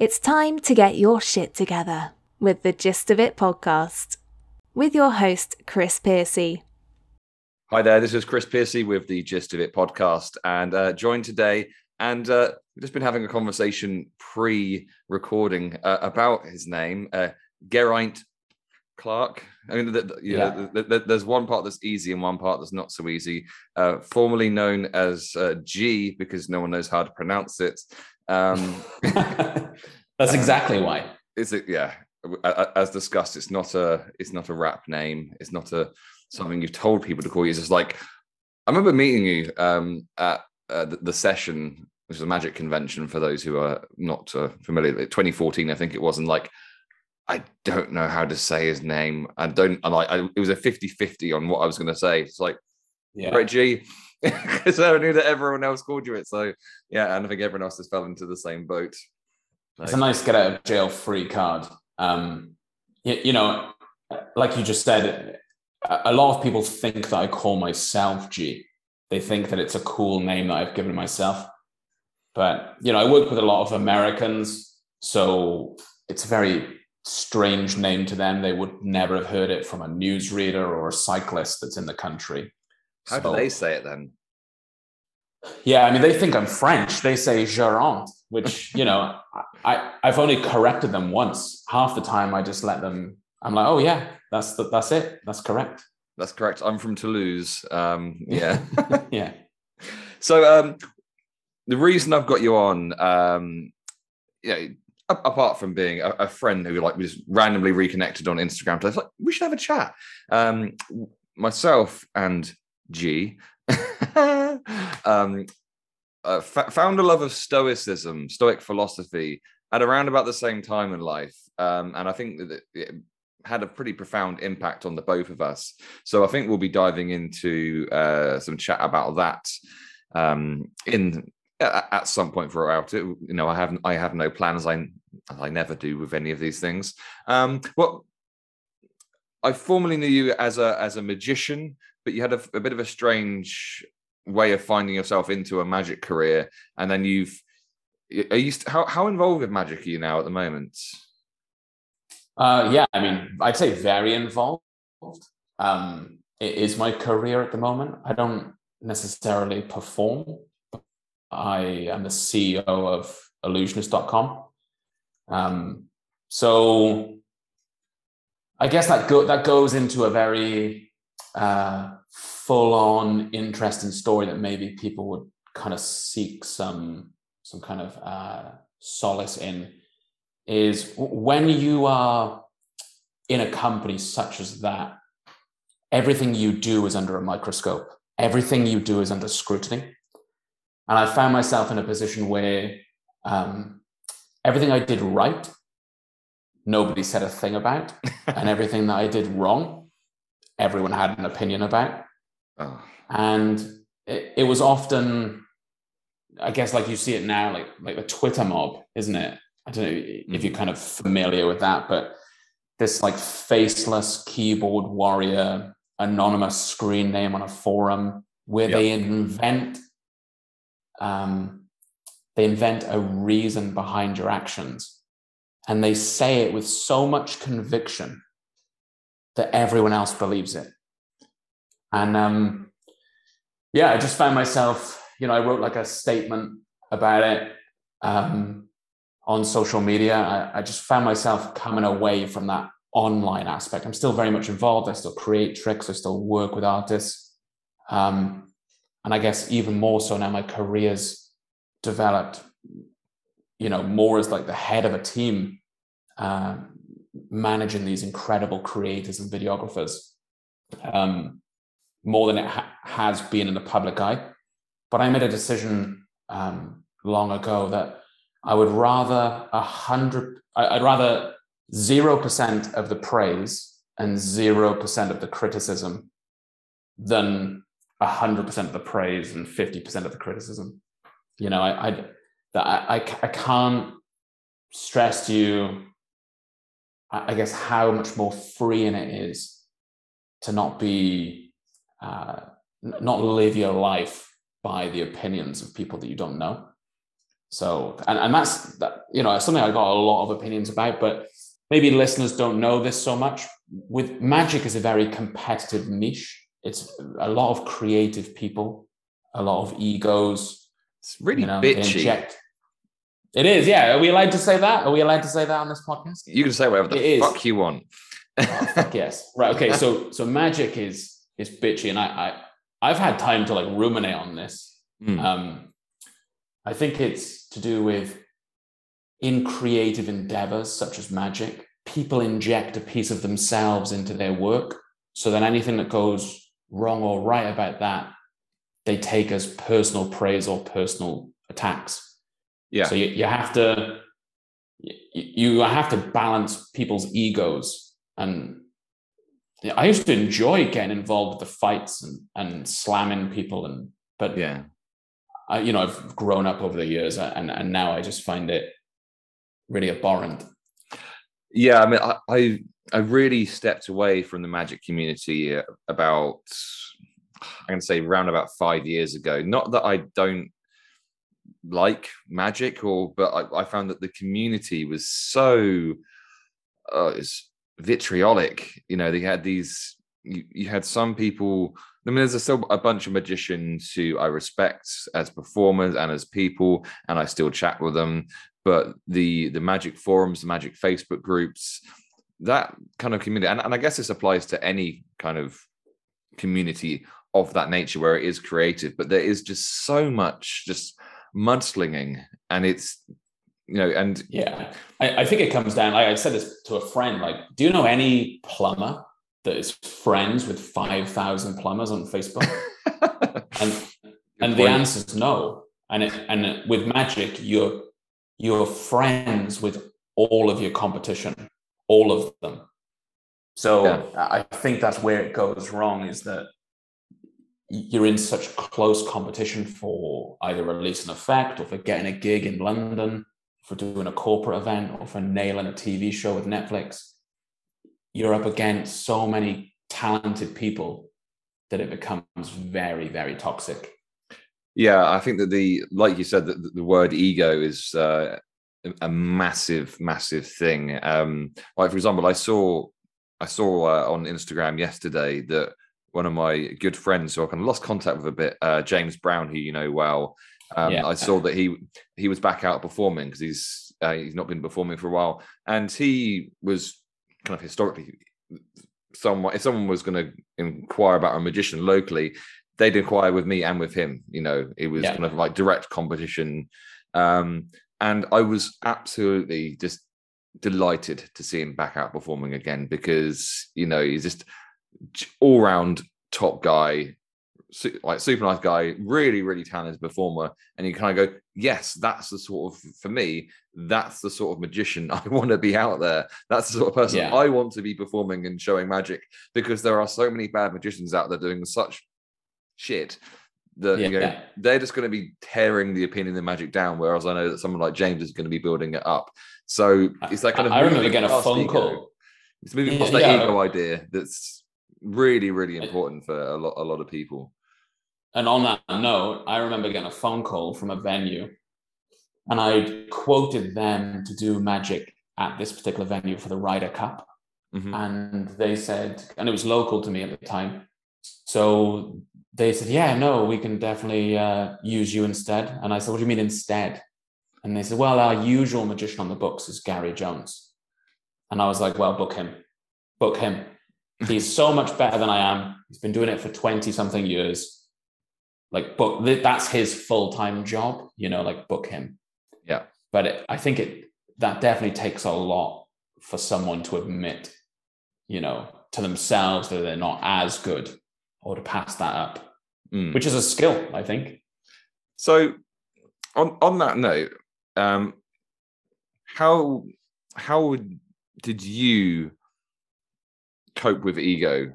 It's time to get your shit together with the Gist of It podcast with your host, Chris Piercy. Hi there, this is Chris Piercy with the Gist of It podcast, and uh, joined today. And uh, we've just been having a conversation pre-recording uh, about his name, uh, Geraint Clarke. I mean, the, the, yeah, the, the, there's one part that's easy and one part that's not so easy. Uh, formerly known as uh, G, because no one knows how to pronounce it. Um, that's exactly why. Is it? Yeah. As discussed, it's not a it's not a rap name. It's not a something you've told people to call you. It's just like I remember meeting you um, at uh, the, the, session, which is a magic convention for those who are not uh, familiar. 2014, I think it was, and like I don't know how to say his name. I don't. And like I, it was a 50-50 on what I was going to say. It's like, yeah, G. Because I knew that everyone else called you it. So yeah, and I think everyone else has fell into the same boat. It's a nice get out of jail free card. Um, you, you know, like you just said, a lot of people think that I call myself G. They think that it's a cool name that I've given myself. But, you know, I work with a lot of Americans. So it's a very strange name to them. They would never have heard it from a newsreader or a cyclist that's in the country. How so, do they say it then? Yeah, I mean, they think I'm French. They say Geraint, which, you know, I, I've only corrected them once. Half the time I just let them, I'm like, oh, yeah, that's the, that's it. That's correct. That's correct. I'm from Toulouse. Um, yeah. yeah. So um, the reason I've got you on, um, yeah, apart from being a, a, friend who like we just randomly reconnected on Instagram, I was like, we should have a chat. Um, myself and G um, uh, f- found a love of Stoicism, Stoic philosophy, at around about the same time in life, um, and I think that it had a pretty profound impact on the both of us. So I think we'll be diving into uh, some chat about that um, in at some point throughout it. You know, I have I have no plans. I I never do with any of these things. Um, well, I formerly knew you as a as a magician, but you had a, a bit of a strange way of finding yourself into a magic career, and then you've are you how how involved with magic are you now at the moment? Uh, yeah, I mean, I'd say very involved. Um, it is my career at the moment. I don't necessarily perform. I am the CEO of ellusionist.com. Um, so I guess that go, that goes into a very uh, full on interesting story that maybe people would kind of seek some some kind of uh, solace in is when you are in a company such as that everything you do is under a microscope. Everything you do is under scrutiny. And i found myself in a position where um, everything i did right nobody said a thing about and everything that i did wrong everyone had an opinion about Oh. And it, it was often, I guess, like you see it now, like like the Twitter mob, isn't it? I don't know if you're mm. kind of familiar with that, but this like faceless keyboard warrior, anonymous screen name on a forum where yep. they invent um, they invent a reason behind your actions and they say it with so much conviction that everyone else believes it and um, yeah, I just found myself, you know, I wrote like a statement about it um, on social media. I, I just found myself coming away from that online aspect. I'm still very much involved. I still create tricks. I still work with artists. Um, and I guess even more so now my career's developed, you know, more as like the head of a team, uh, managing these incredible creators and videographers. Um, more than it ha- has been in the public eye. But I made a decision um, long ago that I would rather a hundred, I'd rather zero percent of the praise and zero percent of the criticism than a hundred percent of the praise and fifty percent of the criticism. You know, I, I, I, I can't stress to you, I guess, how much more freeing it is to not be uh, not live your life by the opinions of people that you don't know. So, and, and that's that, you know, something I got a lot of opinions about, but maybe listeners don't know this so much. With magic is a very competitive niche. It's a lot of creative people, a lot of egos. It's really you know, bitchy. inject- It is, yeah. Are we allowed to say that? Are we allowed to say that on this podcast? You can say whatever the It is. fuck you want. Oh, fuck yes. Right. Okay. So so magic is is bitchy, and I, I I've had time to like ruminate on this. Mm. Um, I think it's to do with in creative endeavors such as magic, people inject a piece of themselves into their work, so that anything that goes wrong or right about that, they take as personal praise or personal attacks. Yeah. So you, you have to you, have to balance people's egos and I used to enjoy getting involved with the fights and, and slamming people and but yeah. I, you know I've grown up over the years and and now I just find it really abhorrent. Yeah, I mean, I, I I really stepped away from the magic community about I'm going to say around about five years ago. Not that I don't like magic, or but I, I found that the community was so uh, vitriolic. You know, they had these. You, you had some people. I mean, there's still a bunch of magicians who I respect as performers and as people, and I still chat with them but the the magic forums the magic facebook groups that kind of community and, and i guess this applies to any kind of community of that nature where it is creative but there is just so much just mudslinging and it's you know and Yeah, I, I think it comes down. Like I said this to a friend. Like, do you know any plumber that is friends with five thousand plumbers on Facebook? and and the answer is no. And it, and with magic, you're you're friends with all of your competition, all of them. So Yeah. I think that's where it goes wrong. Is that you're in such close competition for either releasing a effect or for getting a gig in London, for doing a corporate event or for nailing a TV show with Netflix. You're up against so many talented people that it becomes very, very toxic. Yeah, I think that the like you said that the- word ego is uh, a massive, massive thing. Um, like for example, I saw I saw uh, on Instagram yesterday that one of my good friends who I kind of lost contact with a bit, uh, James Brown, who you know well. Um, Yeah. I saw that he he was back out performing because he's uh, he's not been performing for a while, and he was kind of historically someone if someone was going to inquire about a magician locally they'd inquire with me and with him you know it was Yeah. kind of like direct competition um and i was absolutely just delighted to see him back out performing again because you know he's just all round top guy like super nice guy really really talented performer and you kind of go yes that's the sort of for me that's the sort of magician i want to be out there that's the sort of person Yeah. i want to be performing and showing magic because there are so many bad magicians out there doing such shit that you know Yeah. they're just going to be tearing the opinion of magic down whereas i know that someone like james is going to be building it up so it's that kind of I remember getting a phone ego. call. it's moving Yeah, past that yeah. ego idea that's really really important for a lot a lot of people And on that note, I remember getting a phone call from a venue and I quoted them to do magic at this particular venue for the Ryder Cup. Mhm. And they said, and it was local to me at the time. So they said, yeah, no, we can definitely uh, use you instead. And I said, what do you mean instead? And they said, well, our usual magician on the books is Gary Jones. And I was like, well, book him, book him. He's so much better than I am. He's been doing it for 20 something years. Like, book, that's his full time job, you know, like, book him. Yeah. But it, I think it, that definitely takes a lot for someone to admit, you know, to themselves that they're not as good or to pass that up, Mm. which is a skill, I think. So, on on that note, um, how how did you cope with ego?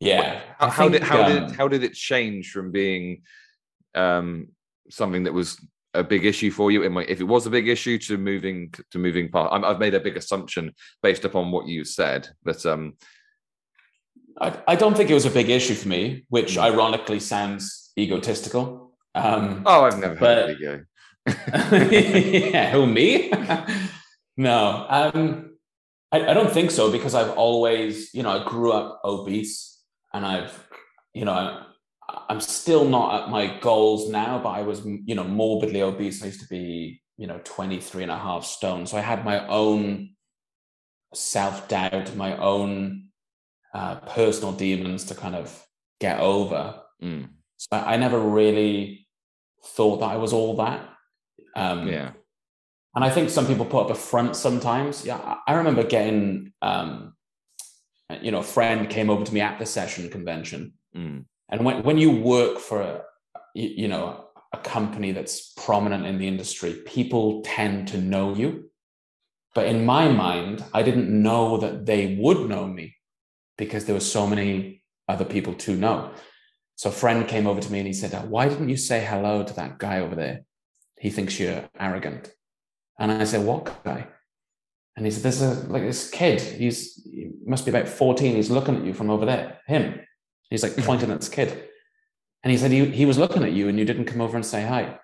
Yeah. How, I how did how um, did how did it change from being um, something that was a big issue for you? If it was a big issue, to moving to moving part. I'm, I've made a big assumption based upon what you said, but um, I, I don't think it was a big issue for me, which Mm. ironically sounds egotistical. Um, oh, I've never but- heard of ego. yeah, who me? no, um, I, I don't think so because I've always, you know, I grew up obese, and I've, you know, I'm still not at my goals now, but I was, you know, morbidly obese. I used to be, you know, 23 and a half stone. So I had my own self doubt, my own uh, personal demons to kind of get over. Mm, So I, I never really thought that I was all that. Um, yeah. And I think some people put up a front sometimes. Yeah, I- remember getting, um, you know, a friend came over to me at the session convention, Mm, and when when you work for a, you know, a company that's prominent in the industry, people tend to know you. But in my mind, I didn't know that they would know me because there were so many other people to know. So a friend came over to me and he said, "Why didn't you say hello to that guy over there? He thinks you're arrogant." And I said, "What guy?" And he said, "There's a like this kid. He's he must be about 14. He's looking at you from over there. Him." He's like mm-hmm. pointing at this kid. And he said, he, he was looking at you and you didn't come over and say hi.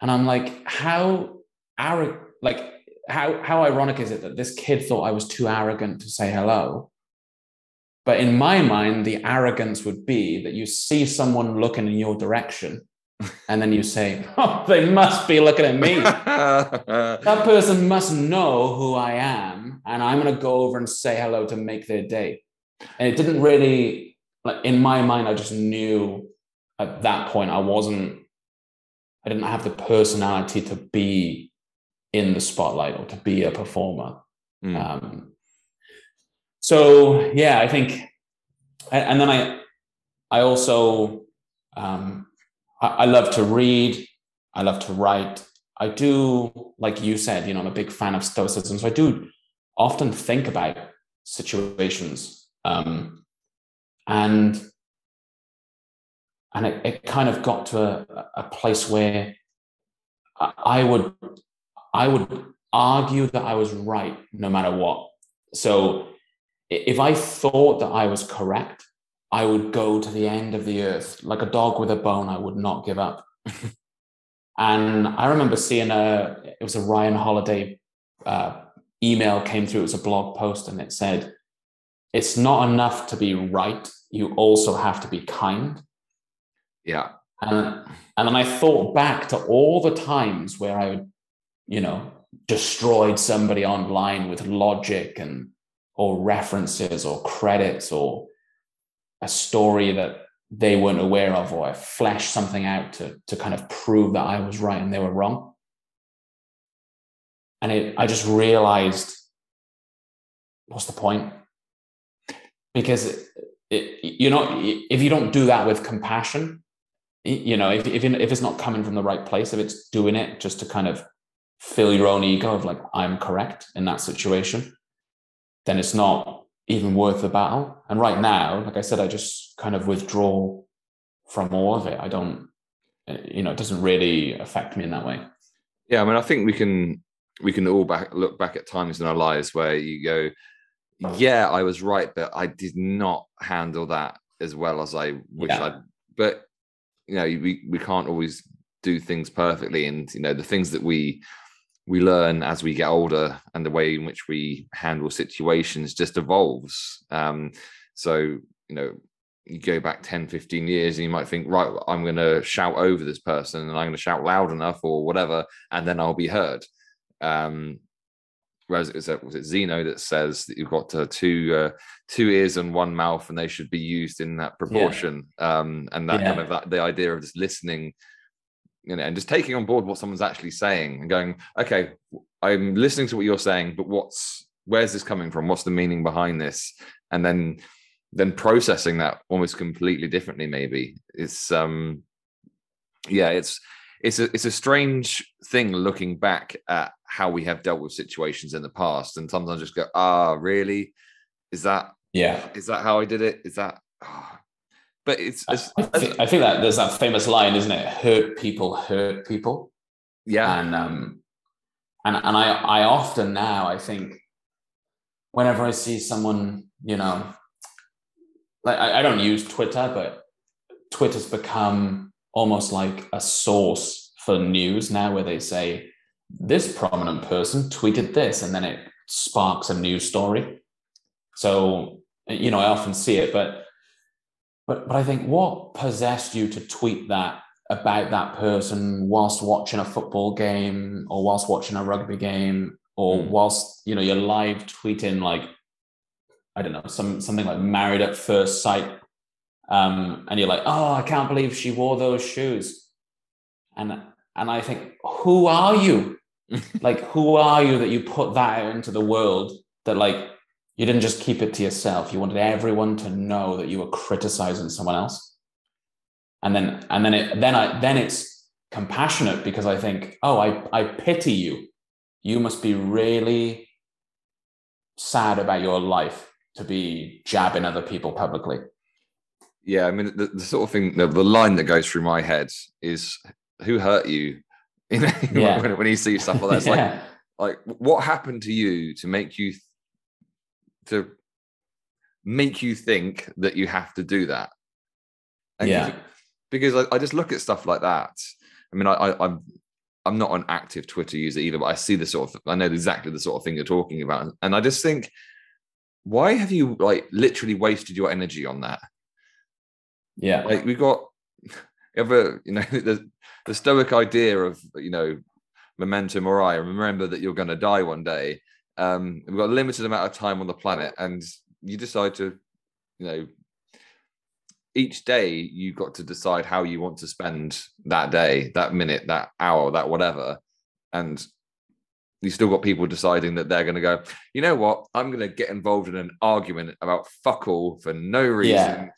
And I'm like, how arrogant, like, how, how ironic is it that this kid thought I was too arrogant to say hello? But in my mind, the arrogance would be that you see someone looking in your direction and then you say, oh, they must be looking at me. that person must know who I am, and I'm going to go over and say hello to make their day. And it didn't really, like in my mind, I just knew at that point I wasn't, I didn't have the personality to be in the spotlight or to be a performer. Mm, Um, so yeah, I think, and, and then I, I also, um, I, love to read. I love to write. I do, like you said, you know, I'm a big fan of stoicism. So I do often think about situations, um, and and it, it kind of got to a, a place where I would I would argue that I was right no matter what. So if I thought that I was correct, I would go to the end of the earth like a dog with a bone. I would not give up. and I remember seeing a it was a Ryan Holiday uh, email came through. It was a blog post, and it said, "It's not enough to be right. You also have to be kind." yeah. And and then I thought back to all the times where I, you know, destroyed somebody online with logic and or references or credits or a story that they weren't aware of, or I fleshed something out to to kind of prove that I was right and they were wrong. And it, I just realized, what's the point? Because it, it, you know, if you don't do that with compassion, you know, if, if, if it's not coming from the right place, if it's doing it just to kind of fill your own ego of like, I'm correct in that situation, then it's not even worth the battle. And right now, like I said, I just kind of withdraw from all of it. I don't, you know, it doesn't really affect me in that way. Yeah, I mean, I think we can we can all back look back at times in our lives where you go, yeah, I was right, but I did not handle that as well as I wish Yeah. I'd. But you know, we we can't always do things perfectly, and you know, the things that we we learn as we get older and the way in which we handle situations just evolves. Um, so you know, you go back 10 15 years and you might think right i'm going to shout over this person and i'm going to shout loud enough or whatever and then i'll be heard. Um whereas it was it zeno that says that you've got uh, two uh, two ears and one mouth and they should be used in that proportion. Um and that kind of that the idea of just listening you know and just taking on board what someone's actually saying and going okay i'm listening to what you're saying but what's where's this coming from? What's the meaning behind this? And then then processing that almost completely differently maybe. It's um yeah it's it's a it's a strange thing looking back at how we have dealt with situations in the past. And sometimes I just go ah really? Is that Yeah. is that how i did it? Is that ah. But it's, it's I think, I think that there's that famous line, isn't it? Hurt people hurt people. yeah and um and and I I often now I think whenever I see someone you know like I, I don't use Twitter but Twitter's become almost like a source for news now where they say this prominent person tweeted this and then it sparks a news story so you know i often see it but but but i think what possessed you to tweet that about that person whilst watching a football game or whilst watching a rugby game or mm. whilst you know you're live tweeting like i don't know some something like married at first sight um, and you're like oh i can't believe she wore those shoes and and i think who are you like who are you that you put that out into the world that like you didn't just keep it to yourself. You wanted everyone to know that you were criticizing someone else. And then and then it then i then it's compassionate because i think oh i i pity you. You must be really sad about your life to be jabbing other people publicly. Yeah i mean the, the sort of thing the, the line that goes through my head is who hurt you? You know yeah. when, when you see stuff like that it's yeah. like like what happened to you to make you to make you think that you have to do that and yeah because I, I, just look at stuff like that. I mean, I, I, I'm I'm not an active Twitter user either, but I see the sort of I know exactly the sort of thing you're talking about, and I just think, why have you like literally wasted your energy on that? Yeah, like we got ever you know the the stoic idea of you know memento mori, remember that you're going to die one day. Um, we've got a limited amount of time on the planet, and you decide to you know each day you've got to decide how you want to spend that day, that minute, that hour, that whatever. And you still got people deciding that they're going to go, you know what? I'm going to get involved in an argument about fuck all for no reason. Yeah.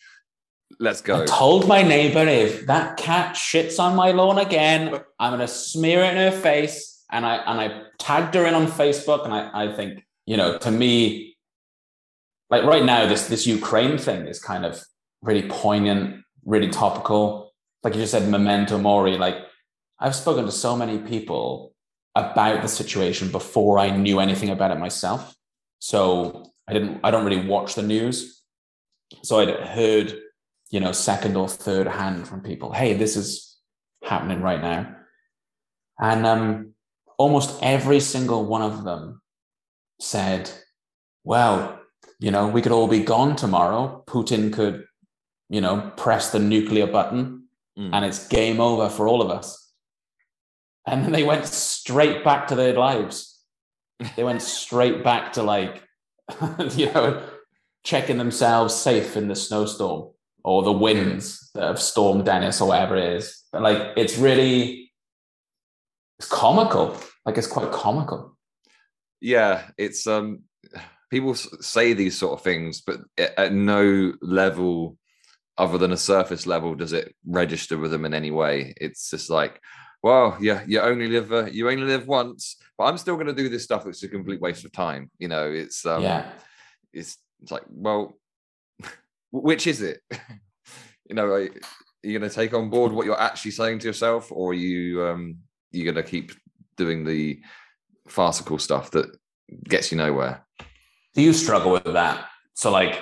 Let's go. I told my neighbor if that cat shits on my lawn again, I'm going to smear it in her face. And I and I tagged her in on Facebook. And I, I think, you know, to me, like right now, this this Ukraine thing is kind of really poignant, really topical. Like you just said, memento mori. Like I've spoken to so many people about the situation before I knew anything about it myself. So I didn't, I don't really watch the news. So I'd heard, you know, second or third hand from people, hey, this is happening right now. And um, almost every single one of them said, well, you know, we could all be gone tomorrow. Putin could you know, press the nuclear button mm. and it's game over for all of us. And then they went straight back to their lives. They went straight back to like, you know, checking themselves safe in the snowstorm or the winds that have stormed Dennis or whatever it is. But like, it's really, it's comical. Like, it's quite comical. Yeah, it's um, people say these sort of things, but at no level other than a surface level does it register with them in any way it's just like well yeah you only live uh, you only live once but i'm still going to do this stuff it's a complete waste of time you know it's um yeah it's, it's like well which is it you know are you going to take on board what you're actually saying to yourself or are you um you're going to keep doing the farcical stuff that gets you nowhere do you struggle with that so like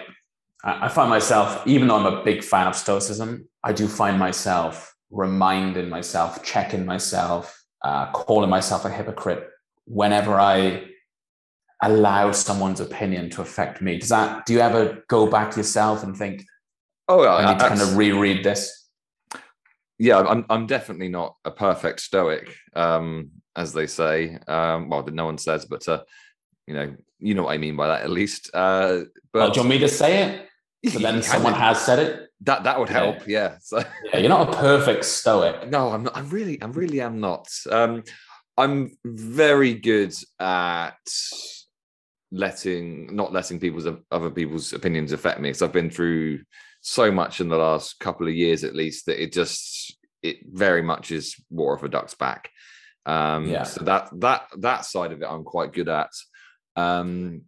I find myself, even though I'm a big fan of Stoicism, I do find myself reminding myself, checking myself, uh, calling myself a hypocrite whenever I allow someone's opinion to affect me. Does that? Do you ever go back yourself and think, "Oh, I need to kind of reread this"? Yeah, I'm. I'm definitely not a perfect Stoic, um, as they say. Um, well, no one says, but uh, you know, you know what I mean by that, at least. Uh, but do you want me to say it? So then someone has said it. That that would help. Yeah. yeah. So yeah, you're not a perfect stoic. No, I'm not. I really, I really am not. Um, I'm very good at letting not letting people's other people's opinions affect me. So I've been through so much in the last couple of years, at least, that it just it very much is war off a duck's back. Um, yeah. So that that that side of it, I'm quite good at. Um,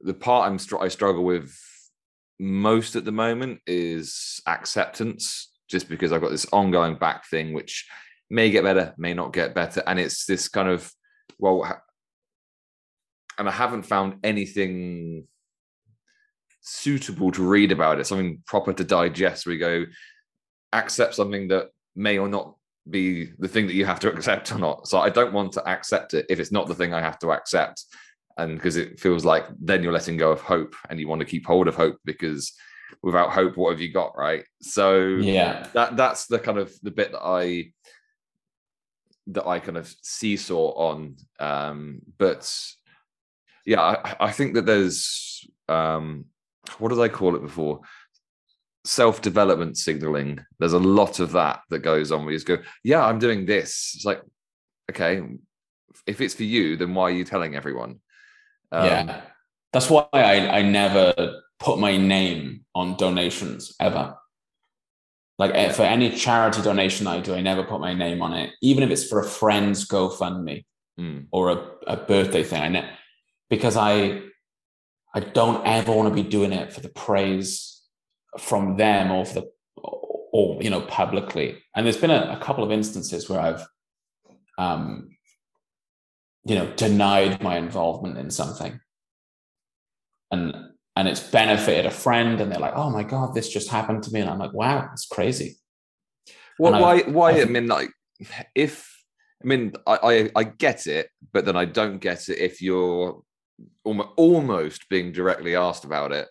the part I'm str- I struggle with most at the moment is acceptance, just because I've got this ongoing back thing, which may get better, may not get better. And it's this kind of, well, and I haven't found anything suitable to read about it, something proper to digest. We go, accept something that may or not be the thing that you have to accept or not. So I don't want to accept it if it's not the thing I have to accept. And because it feels like then you're letting go of hope and you want to keep hold of hope because without hope, what have you got? Right. So yeah, that that's the kind of the bit that I that I kind of seesaw on. Um, but yeah, I, I think that there's um what did I call it before? Self-development signaling. There's a lot of that that goes on where you just go yeah i'm doing this. It's like okay if it's for you then why are you telling everyone? Um, yeah. That's why I, I never put my name on donations ever. Like eh, for any charity donation i do i never put my name on it. Even if it's for a friend's gofundme mm. or a, a birthday thing i ne- because i i don't ever want to be doing it for the praise from them or the or you know publicly. And there's been a, a couple of instances where i've um you know denied my involvement in something. And and it's benefited a friend and they're like oh my god this just happened to me. And i'm like wow it's crazy. Well why I, why I, I mean like if i mean I, I i get it but then i don't get it if you're almost being directly asked about it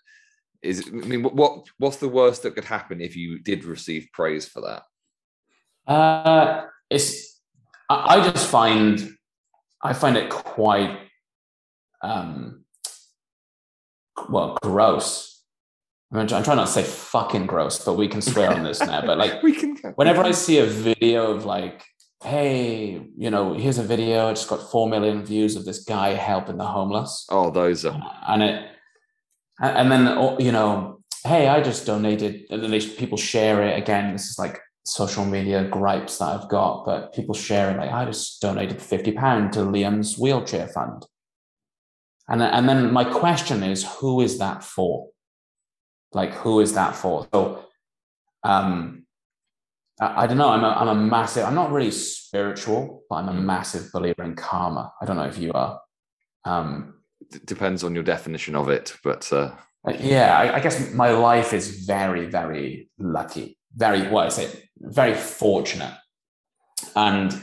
is I mean, what what's the worst that could happen if you did receive praise for that? Uh, it's I just find I find it quite um well gross. I'm trying not to say fucking gross, but we can swear on this now. But like, we can. Whenever I see a video of like, hey, you know, here's a video. It's got four million views of this guy helping the homeless. Oh, those are. And it and then oh, you know hey i just donated and then people share it again. This is like social media gripes that i've got but people share it like i just donated 50 pound to liam's wheelchair fund. And, and then my question is who is that for? Like who is that for? So um I, I don't know. I'm a, I'm a massive i'm not really spiritual but i'm a massive believer in karma. I don't know if you are. Um depends on your definition of it, but uh... yeah, I, I, guess my life is very, very lucky, very what I say, very fortunate, and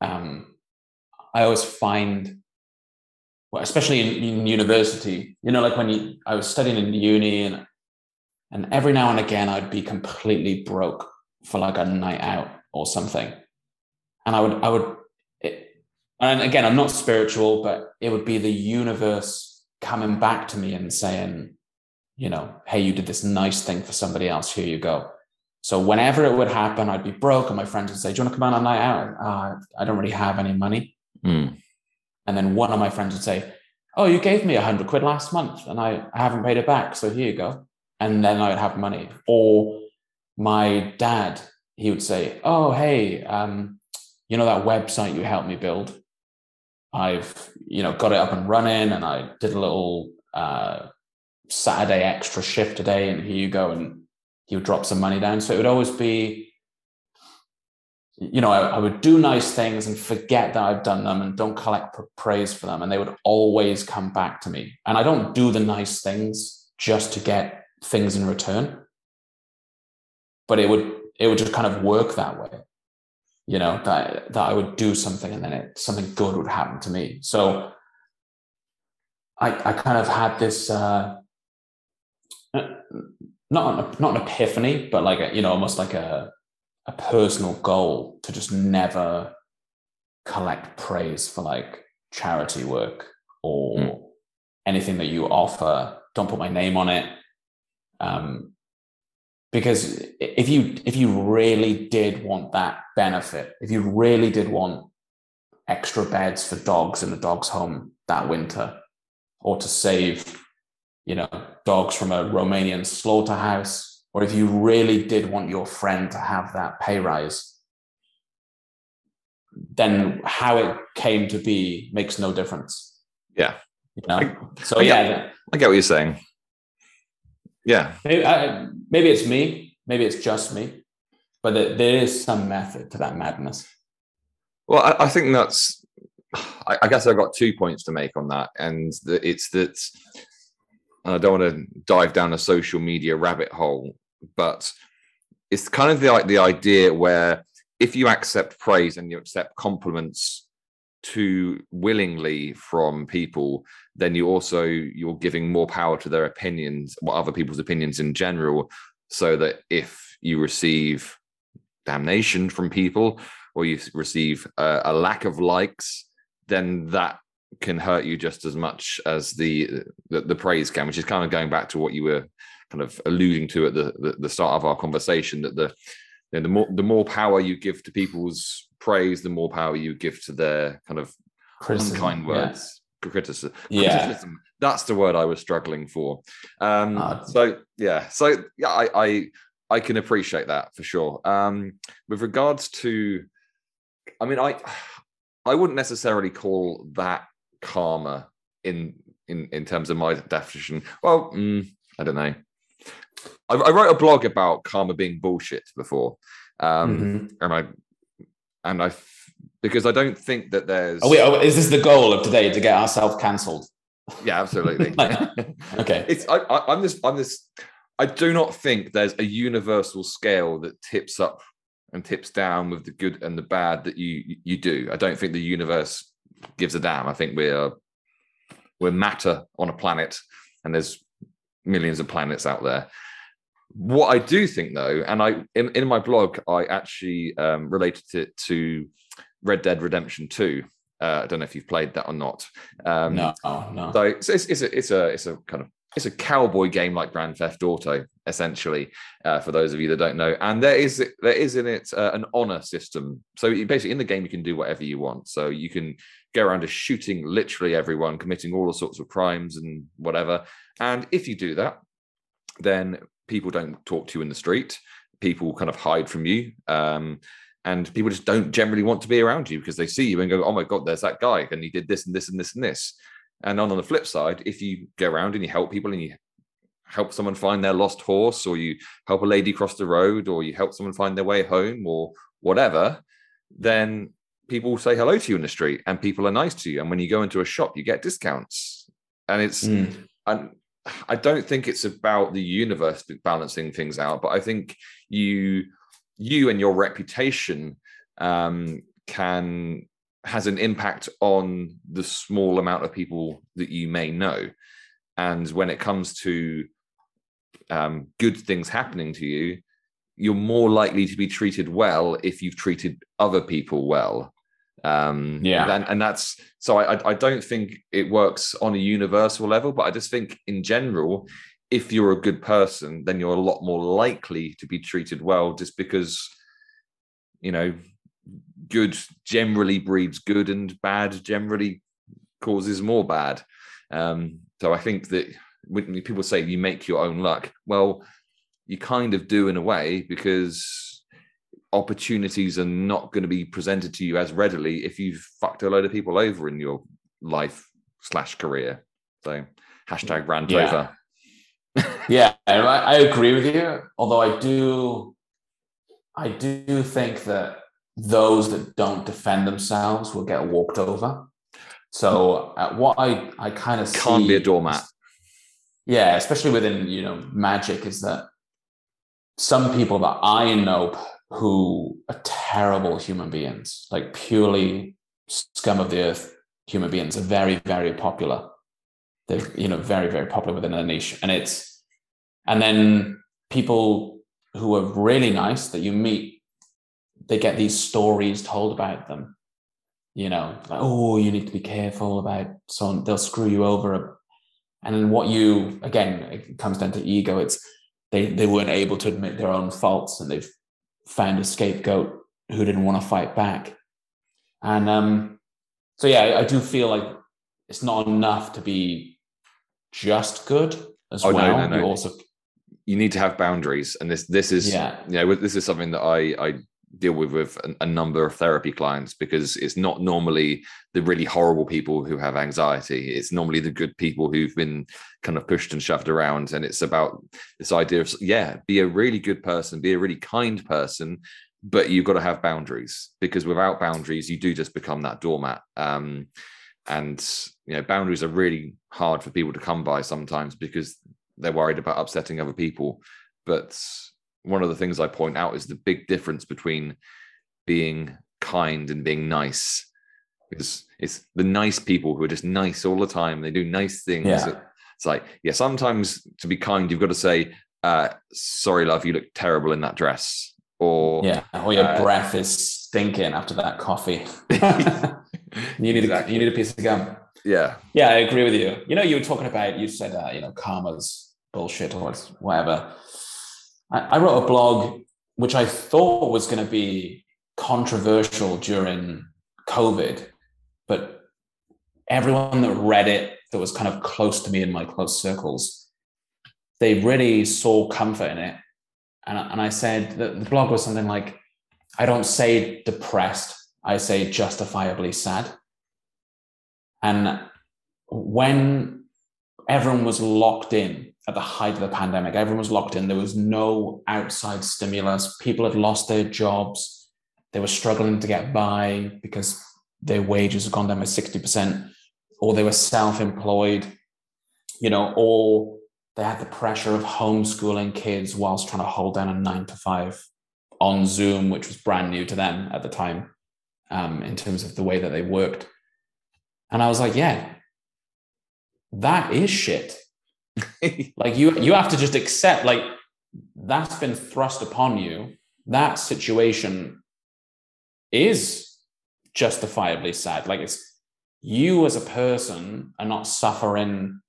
um, I always find, well, especially in, in, university, you know, like when you, I was studying in uni, and and every now and again I'd be completely broke for like a night out or something, and I would I would and again, I'm not spiritual, but it would be the universe coming back to me and saying, you know, hey, you did this nice thing for somebody else. Here you go. So whenever it would happen, I'd be broke, and my friends would say, "Do you want to come out on a night out?" Uh, I don't really have any money. Mm. And then one of my friends would say, "Oh, you gave me a hundred quid last month, and I, I haven't paid it back. So here you go." And then I would have money. Or my dad, he would say, "Oh, hey, um, you know that website you helped me build? I've you know got it up and running, and I did a little uh, Saturday extra shift today, and here you go, and he would drop some money down. So it would always be, you know, I, I would do nice things and forget that I've done them, and don't collect praise for them, and they would always come back to me. And I don't do the nice things just to get things in return, but it would it would just kind of work that way you know that that I would do something and then it, something good would happen to me. So I I kind of had this uh, not not an epiphany, but like a, you know almost like a a personal goal to just never collect praise for like charity work or mm. anything that you offer. Don't put my name on it. Um, because if you if you really did want that benefit if you really did want extra beds for dogs in the dog's home that winter or to save you know dogs from a romanian slaughterhouse or if you really did want your friend to have that pay rise then how it came to be makes no difference. Yeah. You know? I, so I yeah. Get, i get what you're saying yeah. Maybe, I, maybe it's me. Maybe it's just me. But there is some method to that madness. Well, I, I think that's. I, I, guess I've got two points to make on that, and the, it's that I don't want to dive down a social media rabbit hole, but it's kind of the like the idea where if you accept praise and you accept compliments too willingly from people, then you also you're giving more power to their opinions, or other people's opinions in general, so that if you receive damnation from people or you receive a, a lack of likes, then that can hurt you just as much as the, the, the praise can, which is kind of going back to what you were kind of alluding to at the the, the start of our conversation that the you know, the more the more power you give to people's praise, the more power you give to their kind of Criticism, unkind yeah. words. Criticism. Yeah. Criticism. That's the word I was struggling for. Um, Ah. so yeah, so yeah, I, I I can appreciate that for sure. Um, with regards to, I mean, I I wouldn't necessarily call that karma in in in terms of my definition. Well, mm, I don't know. I, I wrote a blog about karma being bullshit before, um, Mhm. and I and I because I don't think that there's. Oh wait, oh, is this the goal of today to get ourselves cancelled? Yeah, absolutely. Okay. it's I, I, I'm this I'm this. I do not think there's a universal scale that tips up and tips down with the good and the bad that you you do. I don't think the universe gives a damn. I think we're we're matter on a planet, and there's millions of planets out there. What I do think, though, and I in, in my blog, I actually um, related it to Red Dead Redemption Two. Uh, I don't know if you've played that or not. Um, no, no. so it's, it's, it's a it's a it's a kind of it's a cowboy game like Grand Theft Auto, essentially. Uh, for those of you that don't know, and there is there is in it uh, an honor system. So you- basically, in the game, you can do whatever you want. So you can go around just shooting literally everyone, committing all sorts of crimes and whatever. And if you do that, then people don't talk to you in the street. People kind of hide from you. Um, and people just don't generally want to be around you because they see you and go, "Oh my god, there's that guy, and he did this and this and this and this." And on, on the flip side, if you go around and you help people and you help someone find their lost horse, or you help a lady cross the road, or you help someone find their way home, or whatever, then people say hello to you in the street and people are nice to you. And when you go into a shop, you get discounts. And it's Mm. and I don't think it's about the universe balancing things out, but I think you you and your reputation um, can has an impact on the small amount of people that you may know. And when it comes to um, good things happening to you, you're more likely to be treated well if you've treated other people well. Um, Yeah. and, and that's so I, I- I don't think it works on a universal level, but I just think in general, if you're a good person, then you're a lot more likely to be treated well just because, you know, good generally breeds good and bad generally causes more bad. Um, so I think that when people say you make your own luck, well, you kind of do in a way because opportunities are not going to be presented to you as readily if you've fucked a load of people over in your life slash career. So hashtag rant Yeah. over. yeah, I, I agree with you. Although I do, I do think that those that don't defend themselves will get walked over. So uh, what I I kind of Can't be a doormat. Yeah, especially within you know magic, is that some people that I know who are terrible human beings, like purely scum of the earth human beings, are very very popular. They're you know very very popular within a niche, and it's and then people who are really nice that you meet, they get these stories told about them. You know, like oh, you need to be careful about someone; they'll screw you over. And then what you again, it comes down to ego. It's they they weren't able to admit their own faults, and they've found a scapegoat who didn't want to fight back. And um, so yeah, I, do feel like it's not enough to be just good as Oh, no, well. no, no. You also you need to have boundaries and this this is Yeah. you know this is something that i i deal with with a, a number of therapy clients because it's not normally the really horrible people who have anxiety. It's normally the good people who've been kind of pushed and shoved around. And it's about this idea of yeah be a really good person be a really kind person but you've got to have boundaries because without boundaries you do just become that doormat. Um and you know boundaries are really hard for people to come by sometimes because they're worried about upsetting other people. But one of the things I point out is the big difference between being kind and being nice because it's the nice people who are just nice all the time. They do nice things. Yeah. It's like, yeah, sometimes to be kind, you've got to say, uh, sorry, love, you look terrible in that dress. Or yeah, or your uh, breath is stinking after that coffee. you need Exactly. a, you need a piece of gum. yeah. Yeah, I agree with you. You know, you were talking about you said uh, you know karma's bullshit or whatever. I, wrote a blog which I thought was going to be controversial during COVID, but everyone that read it that was kind of close to me in my close circles, they really saw comfort in it. And, and I said that the blog was something like, I don't say depressed, I say justifiably sad. And when everyone was locked in at the height of the pandemic, everyone was locked in, there was no outside stimulus. People had lost their jobs. They were struggling to get by because their wages had gone down by 60%, or they were self employed, you know, or they had the pressure of homeschooling kids whilst trying to hold down a nine to five on Zoom, which was brand new to them at the time um, in terms of the way that they worked. And I was like, yeah, that is shit. like you, you have to just accept, like that's been thrust upon you. That situation is justifiably sad. Like it's you as a person are not suffering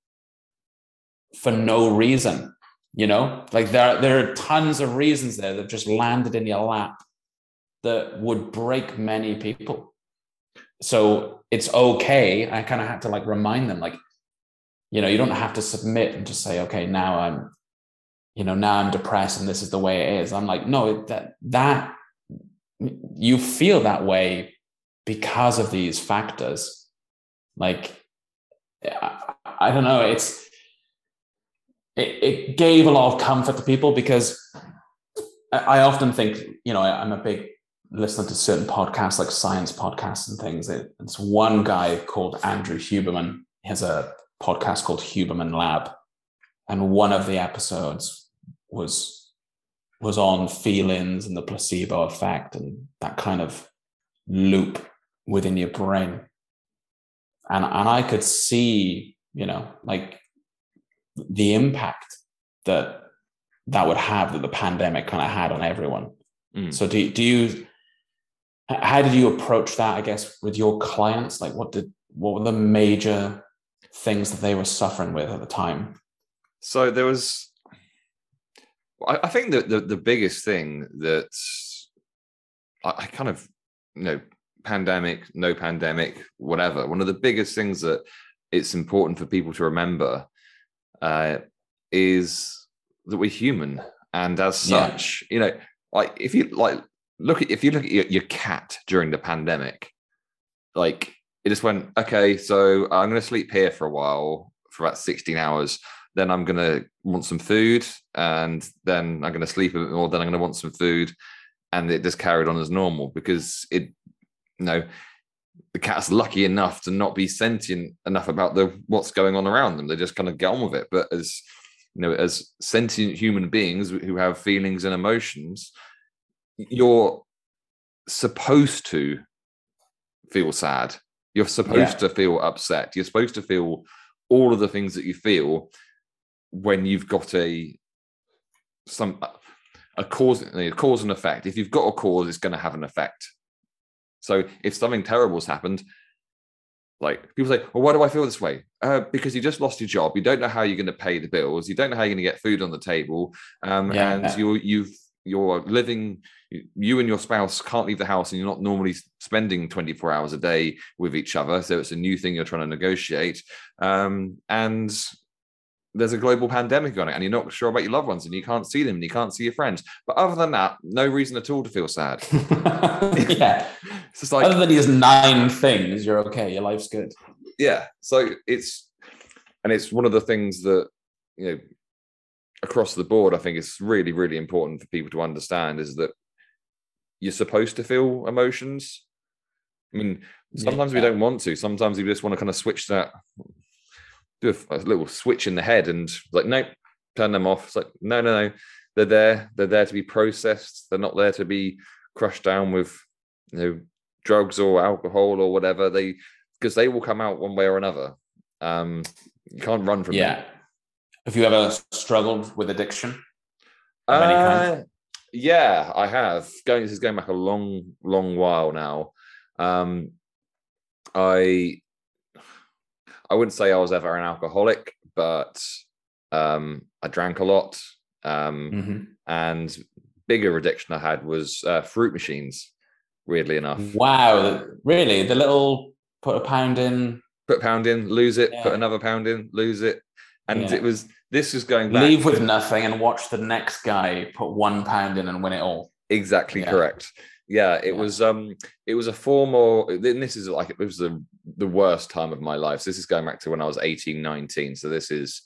for no reason. You know, like there, there are tons of reasons there that just landed in your lap that would break many people. So it's okay. I kind of had to like remind them, like, you know, you don't have to submit and just say, okay, now I'm, you know, now I'm depressed and this is the way it is. I'm like, no, that that you feel that way because of these factors. Like, I, I don't know. It's it, it gave a lot of comfort to people because I, I often think, you know, I, I'm a big listener to certain podcasts like science podcasts and things. It, it's one guy called Andrew Huberman. He has a podcast called Huberman Lab, and one of the episodes was was on feelings and the placebo effect and that kind of loop within your brain. And and I could see, you know, like the impact that that would have that the pandemic kind of had on everyone. Mm. So do do you how did you approach that, I guess, with your clients? Like what did what were the major things that they were suffering with at the time? So there was, I, I think that the, the biggest thing that I, I kind of, you know, pandemic, no pandemic, whatever. One of the biggest things that it's important for people to remember uh, is that we're human, and as Yeah. such, you know, like if you like look at if you look at your, your cat during the pandemic, like it just went okay. So I'm going to sleep here for a while for about 16 hours. Then I'm going to want some food, and then I'm going to sleep a bit more. Then I'm going to want some food, and it just carried on as normal because it, you know, the cat's lucky enough to not be sentient enough about the what's going on around them. They just kind of get on with it. But as you know, as sentient human beings who have feelings and emotions, you're supposed to feel sad. You're supposed Yeah. to feel upset. You're supposed to feel all of the things that you feel when you've got a some a cause a cause and effect. If you've got a cause, it's going to have an effect. So if something terrible's happened, like people say, well, why do I feel this way? Uh, because you just lost your job. You don't know how you're going to pay the bills. You don't know how you're going to get food on the table. Um, Yeah. and you're you've you're living. You and your spouse can't leave the house, and you're not normally spending 24 hours a day with each other. So it's a new thing you're trying to negotiate. Um, and there's a global pandemic on it, and you're not sure about your loved ones, and you can't see them, and you can't see your friends. But other than that, no reason at all to feel sad. yeah. It's just like Other than these nine things, you're okay. Your life's good. yeah so it's and it's one of the things that you know across the board i think it's really really important for people to understand is that you're supposed to feel emotions. I mean sometimes we don't want to. Sometimes we just want to kind of switch that do a, a little switch in the head and like nope turn them off. It's like no no no. They're there. They're there to be processed. They're not there to be crushed down with you know drugs or alcohol or whatever. They because they will come out one way or another. Um you can't run from yeah. them. Have you ever struggled with addiction of any kind? Uh, yeah i have. Going this is going back a long long while now. Um i i wouldn't say i was ever an alcoholic but um i drank a lot. Um Mhm. and bigger addiction I had was uh, fruit machines. Weirdly enough, wow really? The little put a pound in? Put a pound in, lose it, put another pound in, lose it, and Yeah. it was this was going back. leave with nothing and watch the next guy put one pound in and win it all exactly Yeah. correct. Yeah, it Yeah. was um, it was a form of. then This is like it was the the worst time of my life. So this is going back to when I was 18, 19. So this is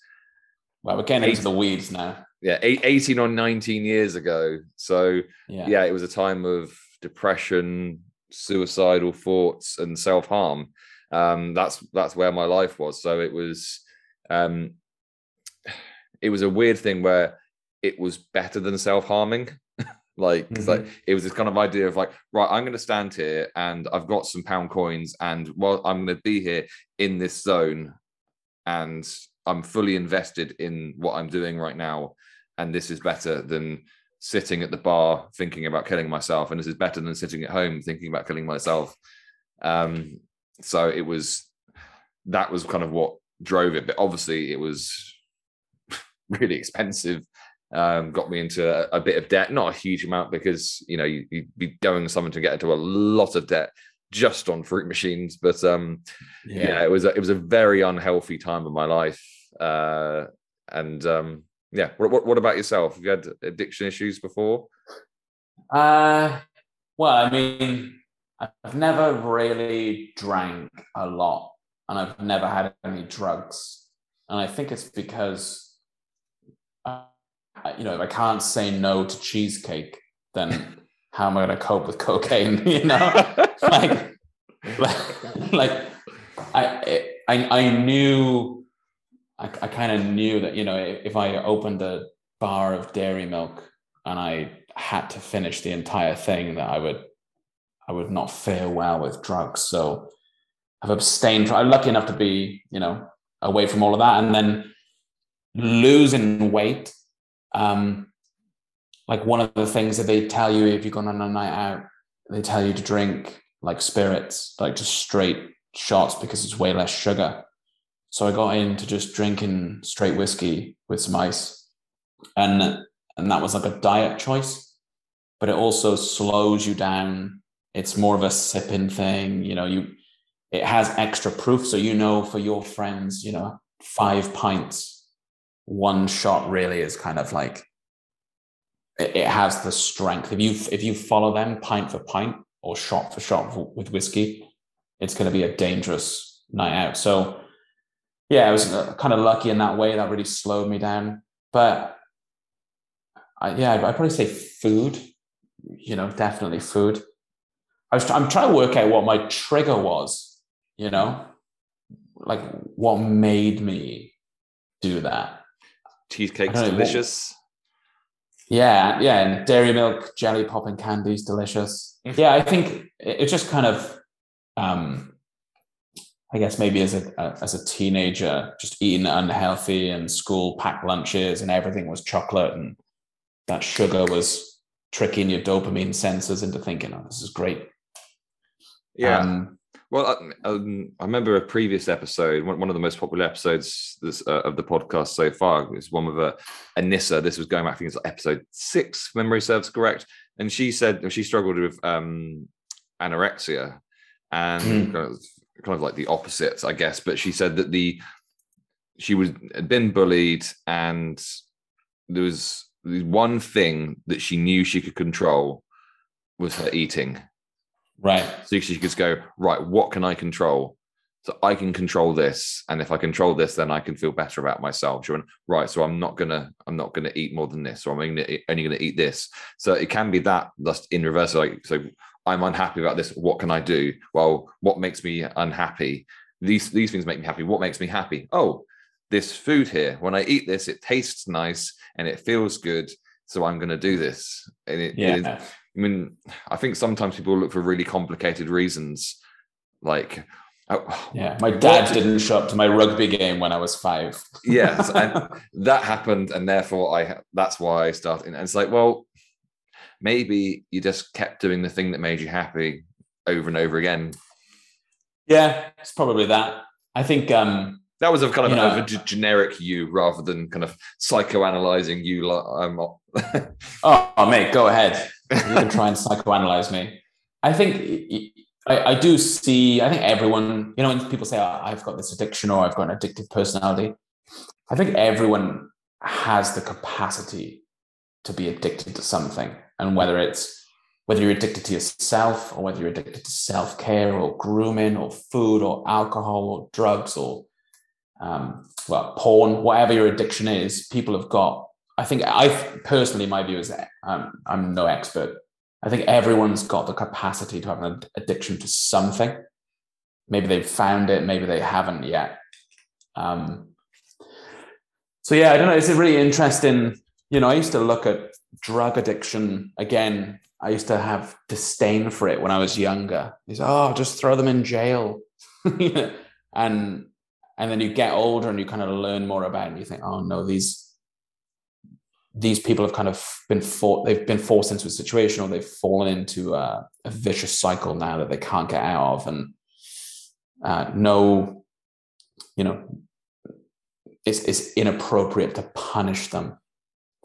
well we're getting into the weeds now yeah, 18 or 19 years ago. So yeah yeah, it was a time of depression, suicidal thoughts, and self harm. Um, that's that's where my life was. So it was, um, it was a weird thing where it was better than self harming. like, 'cause, like it was this kind of idea of like, right, I'm going to stand here and I've got some pound coins, and well, I'm going to be here in this zone, and I'm fully invested in what I'm doing right now, and this is better than sitting at the bar thinking about killing myself and this is better than sitting at home thinking about killing myself um so it was that was kind of what drove it but obviously it was really expensive um got me into a, a bit of debt. Not a huge amount because you know you, you'd be going someone to get into a lot of debt just on fruit machines but um yeah, it was a, it was a very unhealthy time of my life uh and um yeah. What, what, what about yourself? Have you had addiction issues before? Uh, well, I mean, I've never really drank a lot, and I've never had any drugs, and I think it's because, uh, you know, if I can't say no to cheesecake, then how am I going to cope with cocaine? You know, like, like, like I, I, I knew, I, I kind of knew that you know, if I opened a bar of dairy milk and I had to finish the entire thing, that I would, I would not fare well with drugs. So I've abstained. I'm lucky enough to be, you know, away from all of that, and then losing weight. Um, like one of the things that they tell you if you're going on a night out, they tell you to drink like spirits, like just straight shots because it's way less sugar. So I got into just drinking straight whiskey with some ice, and and that was like a diet choice, but it also slows you down. It's more of a sipping thing, you know. You it has extra proof, so you know for your friends, you know, five pints, one shot really is kind of like it, it has the strength. If you if you follow them pint for pint or shot for shot with whiskey, it's going to be a dangerous night out. So yeah, I was uh, kind of lucky in that way. That really slowed me down. But I, yeah, I'd probably say food. You know, definitely food. I was. I'm trying to work out what my trigger was. You know, like what made me do that. Cheesecake's I don't know, what- delicious Yeah, yeah, and dairy milk, jelly pop, and candies, delicious. yeah, I think it, it just kind of, um, I guess maybe as a as a teenager, just eating unhealthy and school packed lunches and everything was chocolate and that sugar was tricking your dopamine sensors into thinking, oh, this is great. yeah Um, Well, I, um, I remember a previous episode, one, one of the most popular episodes this, uh, of the podcast so far was one with a Anissa. This was going back, I think it's episode six, memory serves correct. And she said she struggled with um, anorexia and Mm. kind, of, kind of like the opposites, I guess. But she said that the she was had been bullied and there was one thing that she knew she could control was her eating. Right. So you could just go, right, what can I control? So I can control this. And if I control this, then I can feel better about myself. Right. So I'm not gonna, I'm not gonna eat more than this, or I'm only gonna, only gonna eat this. So it can be that just in reverse. Like, so I'm unhappy about this. What can I do? Well, what makes me unhappy? These these things make me happy. What makes me happy? Oh, this food here. When I eat this, it tastes nice and it feels good. So I'm gonna do this. And it, Yeah. I mean, I think sometimes people look for really complicated reasons, like. Oh, yeah, my dad didn't show up to my rugby game when I was five. yes, and that happened, and therefore I that's why I started. And it's like, well, maybe you just kept doing the thing that made you happy over and over again. Yeah, it's probably that. I think um that was a kind of, know, a generic you rather than kind of psychoanalyzing you. Um, oh, oh, mate, go ahead. You can try and psychoanalyze me. I think I, I, do see, I think everyone, you know, when people say, oh, I've got this addiction or I've got an addictive personality, I think everyone has the capacity to be addicted to something. And whether it's whether you're addicted to yourself or whether you're addicted to self care or grooming or food or alcohol or drugs or um, well, porn, whatever your addiction is, people have got. I think I personally, my view is um, I'm no expert. I think everyone's got the capacity to have an addiction to something. Maybe they've found it, maybe they haven't yet. Um, so yeah, I don't know. It's a really interesting. You know, I used to look at drug addiction again. I used to have disdain for it when I was younger. He's oh, just throw them in jail, and and then you get older and you kind of learn more about it and you think oh no these these people have kind of been for, they've been forced into a situation or they've fallen into a, a vicious cycle now that they can't get out of and uh, no you know it's, it's inappropriate to punish them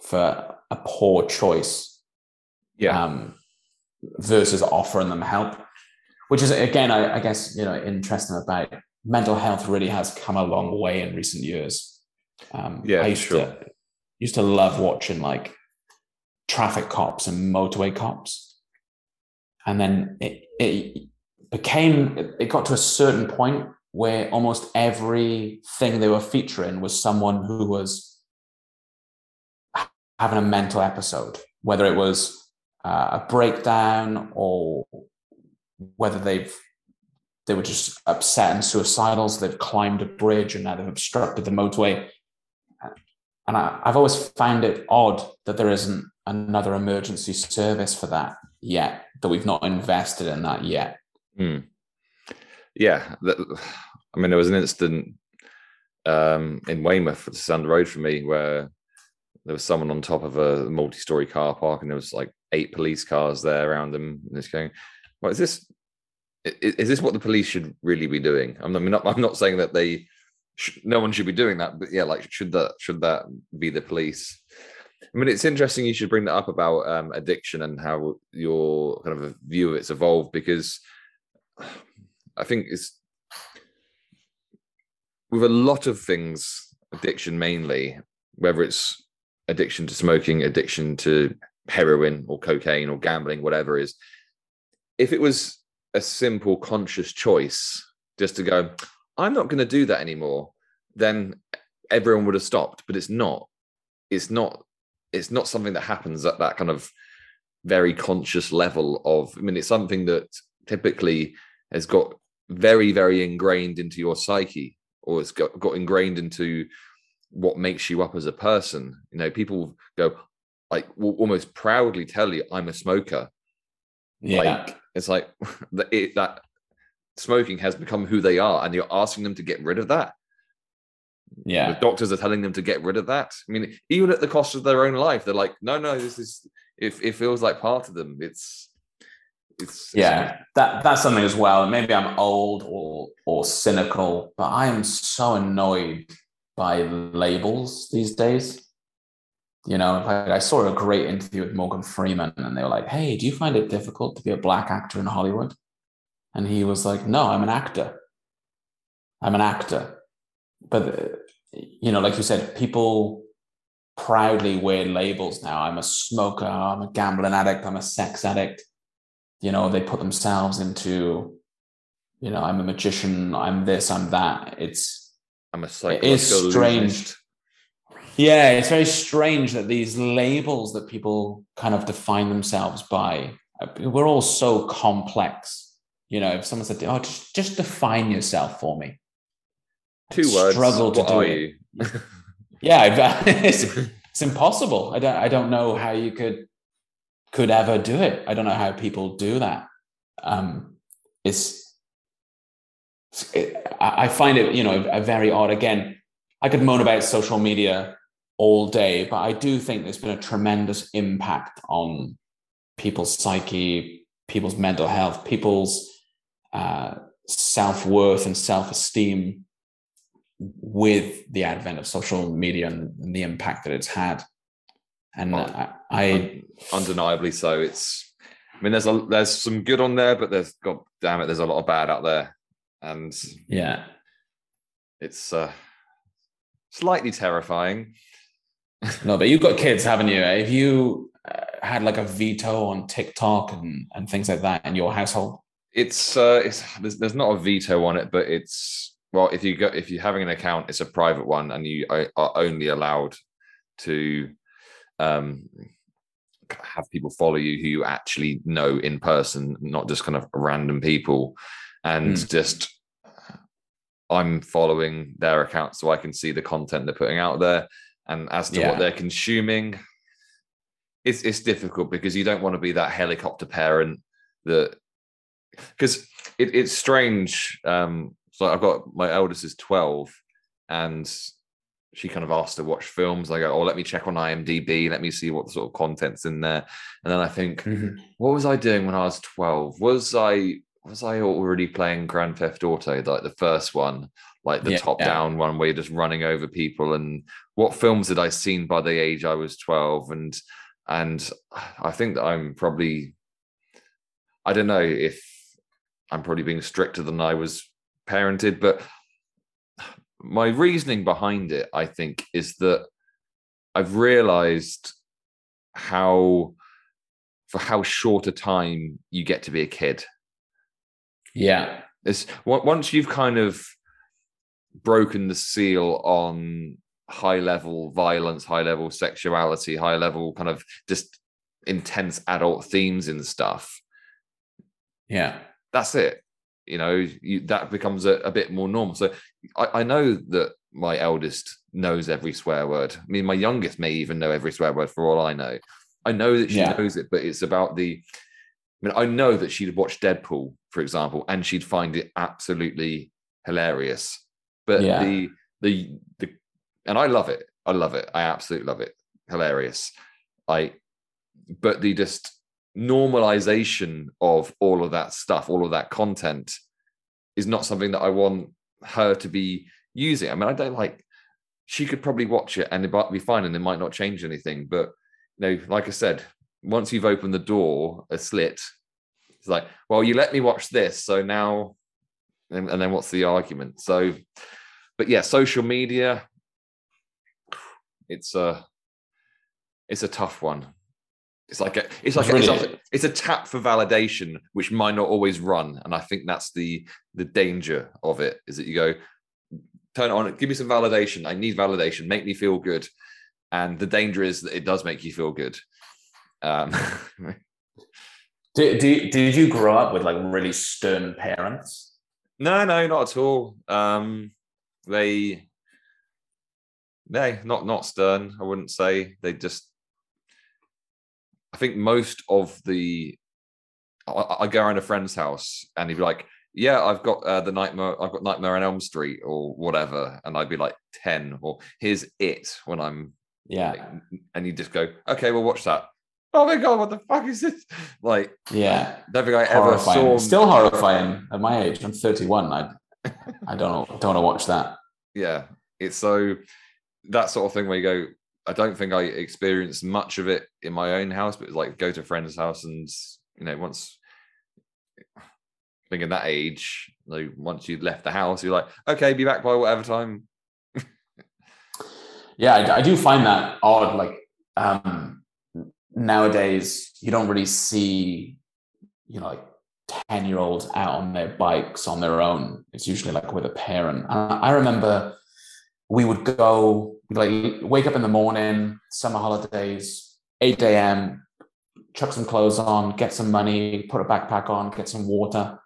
for a poor choice yeah um, versus offering them help which is again I, I guess you know interesting about mental health really has come a long way in recent years. Um, yeah, I used sure. to used to love watching like traffic cops and motorway cops, and then it, it became it got to a certain point where almost everything they were featuring was someone who was having a mental episode, whether it was uh, a breakdown or whether they've they were just upset and suicidal. So they've climbed a bridge and now they've obstructed the motorway. And I, have always found it odd that there isn't another emergency service for that yet, that we've not invested in that yet. Mm. Yeah. I mean, there was an incident um, in Weymouth, just down the road from me, where there was someone on top of a multi-story car park, and there was like eight police cars there around them, and it's going, well is this? is this what the police should really be doing? I'm not, I'm not saying that they, no one should be doing that, but yeah, like should that should that be the police? I mean, it's interesting you should bring that up about um, addiction and how your kind of view of it's evolved because I think it's with a lot of things, addiction mainly, whether it's addiction to smoking, addiction to heroin or cocaine or gambling, whatever is, if it was a simple conscious choice just to go i'm not going to do that anymore then everyone would have stopped but it's not. It's not it's not something that happens at that kind of very conscious level of i mean it's something that typically has got very very ingrained into your psyche or it's got, got ingrained into what makes you up as a person. You know people go like will almost proudly tell you i'm a smoker. Yeah. Like it's like it, that smoking has become who they are, and you're asking them to get rid of that. Yeah, the doctors are telling them to get rid of that. I mean, even at the cost of their own life, they're like, no, no, this is. If it, it feels like part of them, it's. It's, yeah, that that's something as well. Maybe I'm old or or cynical, but I am so annoyed by labels these days. You know, like I saw a great interview with Morgan Freeman, and they were like, "Hey, do you find it difficult to be a black actor in Hollywood?" And he was like, "No, I'm an actor. I'm an actor." But you know, like you said, people proudly wear labels now. I'm a smoker. I'm a gambling addict. I'm a sex addict. You know, they put themselves into, you know, I'm a magician. I'm this. I'm that. It's I'm a psychological. It is strange. Yeah, it's very strange that these labels that people kind of define themselves by, we're all so complex. You know, if someone said, "Oh, just just define yourself for me," two I'd words. Struggle to what do it. yeah, it's, it's impossible. I don't. I don't know how you could could ever do it. I don't know how people do that. Um, it's it, I find it, you know, a very odd. Again, I could moan about social media all day, but I do think there's been a tremendous impact on people's psyche, people's mental health, people's uh, self worth and self esteem with the advent of social media and, and, the impact that it's had. And I, I undeniably so. It's, I mean, there's a there's some good on there, but there's god damn it, there's a lot of bad out there, and yeah, it's uh, slightly terrifying. no, but you've got kids, haven't you? Have you uh, had like a veto on TikTok and and things like that in your household? It's uh, it's there's, there's not a veto on it, but it's well, if you go if you're having an account, it's a private one, and you are only allowed to um have people follow you who you actually know in person, not just kind of random people, and mm. just I'm following their account so I can see the content they're putting out there. And as to yeah. what they're consuming, it's it's difficult because you don't want to be that helicopter parent that because it, it's strange. Um, so I've got my eldest is 12 and she kind of asked to watch films. I go, oh, let me check on IMDb, let me see what sort of content's in there. And then I think, mm-hmm. what was I doing when I was 12? Was I was I already playing Grand Theft Auto, like the first one, like the yeah, top yeah. down one where you're just running over people? And what films had I seen by the age I was 12? And and I think that I'm probably I don't know if I'm probably being stricter than I was parented, but my reasoning behind it, I think, is that I've realized how for how short a time you get to be a kid yeah. It's once you've kind of broken the seal on high level violence, high level sexuality, high level kind of just intense adult themes and stuff. Yeah. That's it. You know, you, that becomes a, a, bit more normal. So I, I know that my eldest knows every swear word. I mean, my youngest may even know every swear word for all I know. I know that she yeah. knows it, but it's about the I mean, I know that she'd watch Deadpool, for example, and she'd find it absolutely hilarious. But yeah. the the the and I love it. I love it. I absolutely love it. Hilarious. I but the just normalization of all of that stuff, all of that content is not something that I want her to be using. I mean, I don't like she could probably watch it and it might be fine and it might not change anything. But you know, like I said, once you've opened the door, a slit, it's like, well, you let me watch this, so now, and, and then what's the argument? So, but yeah, social media, it's a, it's a tough one. It's like a, it's like it's, a, it's, a, it's a tap for validation, which might not always run, and I think that's the the danger of it. Is that you go, turn it on, give me some validation. I need validation. Make me feel good. And the danger is that it does make you feel good. Um, did, did, did you grow up with like really stern parents? No, no, not at all. Um, they, no, not not stern. I wouldn't say they just. I think most of the, I, I go around a friend's house and he'd be like, "Yeah, I've got uh, the nightmare. I've got Nightmare on Elm Street or whatever," and I'd be like ten or here's it when I'm yeah, like, and you just go, "Okay, we'll watch that." oh my god, what the fuck is this? Like, yeah, don't think I ever saw. Still horrifying at my age. I'm 31. I, I don't don't want to watch that. Yeah, it's so that sort of thing where you go. I don't think I experienced much of it in my own house, but like go to a friend's house and you know once. I think at that age, like once you'd left the house, you're like, okay, be back by whatever time. yeah, I, I do find that odd. Like, um, nowadays you don't really see you know like 10 year olds out on their bikes on their own it's usually like with a parent And i remember we would go like wake up in the morning summer holidays 8 a.m chuck some clothes on get some money put a backpack on get some water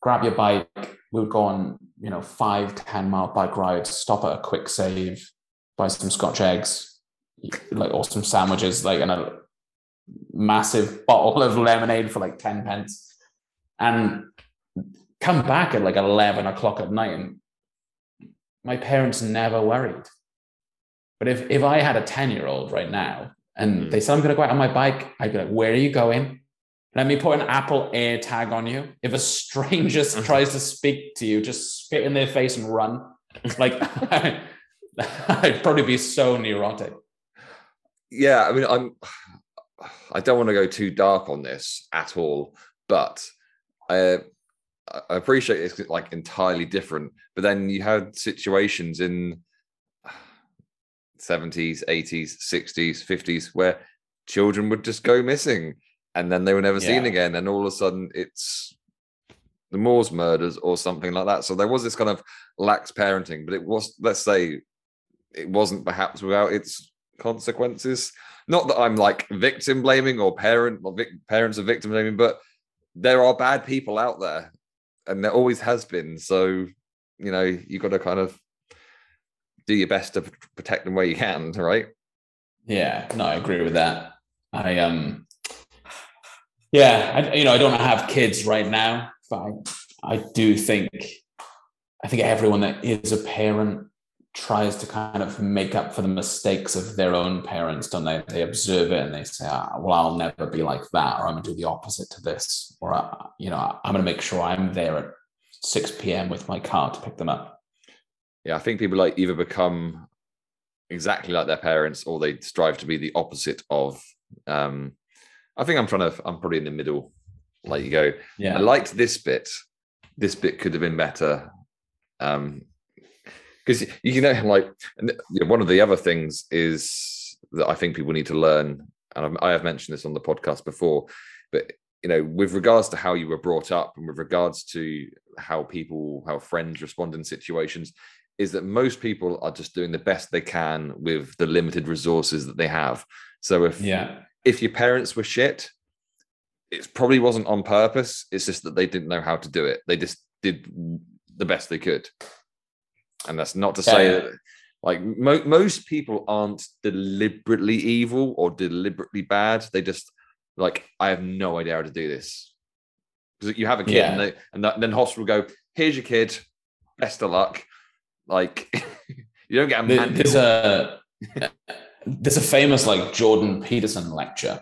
grab your bike. We would go on you know five ten mile bike rides stop at a Kwik Save buy some scotch eggs like or some sandwiches like and a massive bottle of lemonade for like 10 pence and come back at like 11 o'clock at night and my parents never worried but if if i had a 10 year old right now and Mhm. they said i'm going to go out on my bike i'd be like where are you going? Let me put an apple air tag on you. If a stranger tries to speak to you just spit in their face and run. Like i'd probably be so neurotic. Yeah i mean i'm i don't want to go too dark on this at all but i i appreciate it's like entirely different. But then you had situations in 70s 80s 60s 50s where children would just go missing and then they were never seen again and all of a sudden it's the Moors murders or something like that. So there was this kind of lax parenting but it was let's say it wasn't perhaps without its consequences. Not that i'm like victim blaming or parent or vic- parents are victim blaming but there are bad people out there and there always has been. So you know you got to kind of do your best to protect them where you can right Yeah, no, I agree with that. I um, yeah, I, you know, I don't have kids right now, but I, I do think, I think everyone that is a parent tries to kind of make up for the mistakes of their own parents, don't they? They observe it and they say, ah, "Well, I'll never be like that," or "I'm gonna do the opposite to this," or uh, you know, "I'm gonna make sure I'm there at 6 p.m. with my car to pick them up." Yeah i think people like either become exactly like their parents or they strive to be the opposite of um i think i'm trying to i'm probably in the middle like you go Yeah, I liked this bit. This bit could have been better. Um, because you know, like and th- yeah, one of the other things is that I think people need to learn, and I have mentioned this on the podcast before, but you know, with regards to how you were brought up and with regards to how people, how friends respond in situations, is that most people are just doing the best they can with the limited resources that they have. So if yeah, if your parents were shit, it probably wasn't on purpose. It's just that they didn't know how to do it. They just did the best they could. And that's not to say that, like, mo- most people aren't deliberately evil or deliberately bad. They just, like, I have no idea how to do this. Because you have a kid and, Yeah. they, and that, then hospital go, here's your kid, best of luck. Like, you don't get a There- There's a there's a famous like Jordan Peterson lecture,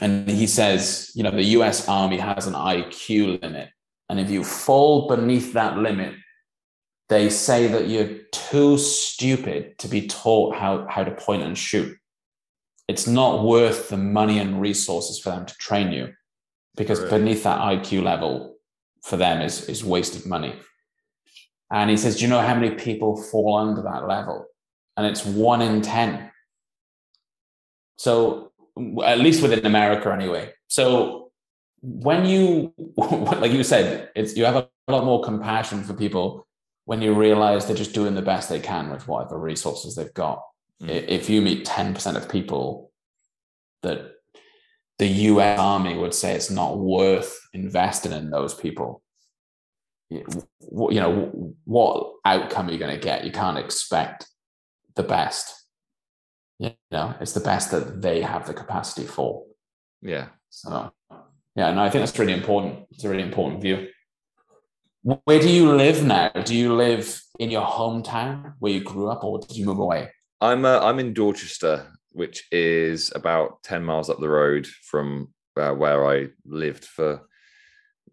and he says, you know, the U.S. Army has an IQ limit, and if you fall beneath that limit, they say that you're too stupid to be taught how how to point and shoot. It's not worth the money and resources for them to train you, because Right. beneath that IQ level for them is is wasted money. And he says, Do you know how many people fall under that level? And it's one in 10. So, at least within America, anyway. So, when you, like you said, it's you have a lot more compassion for people when you realize they're just doing the best they can with whatever resources they've got. Mm. If you meet 10% of people that the US Army would say it's not worth investing in those people, you you know, what outcome are you going to get? You can't expect the best. You know, it's the best that they have the capacity for. yeah. So, yeah, and I think that's really important. It's a really important view. Where do you live now? Do you live in your hometown where you grew up, or did you move away? I'm uh, I'm in Dorchester, which is about ten miles up the road from uh, where I lived for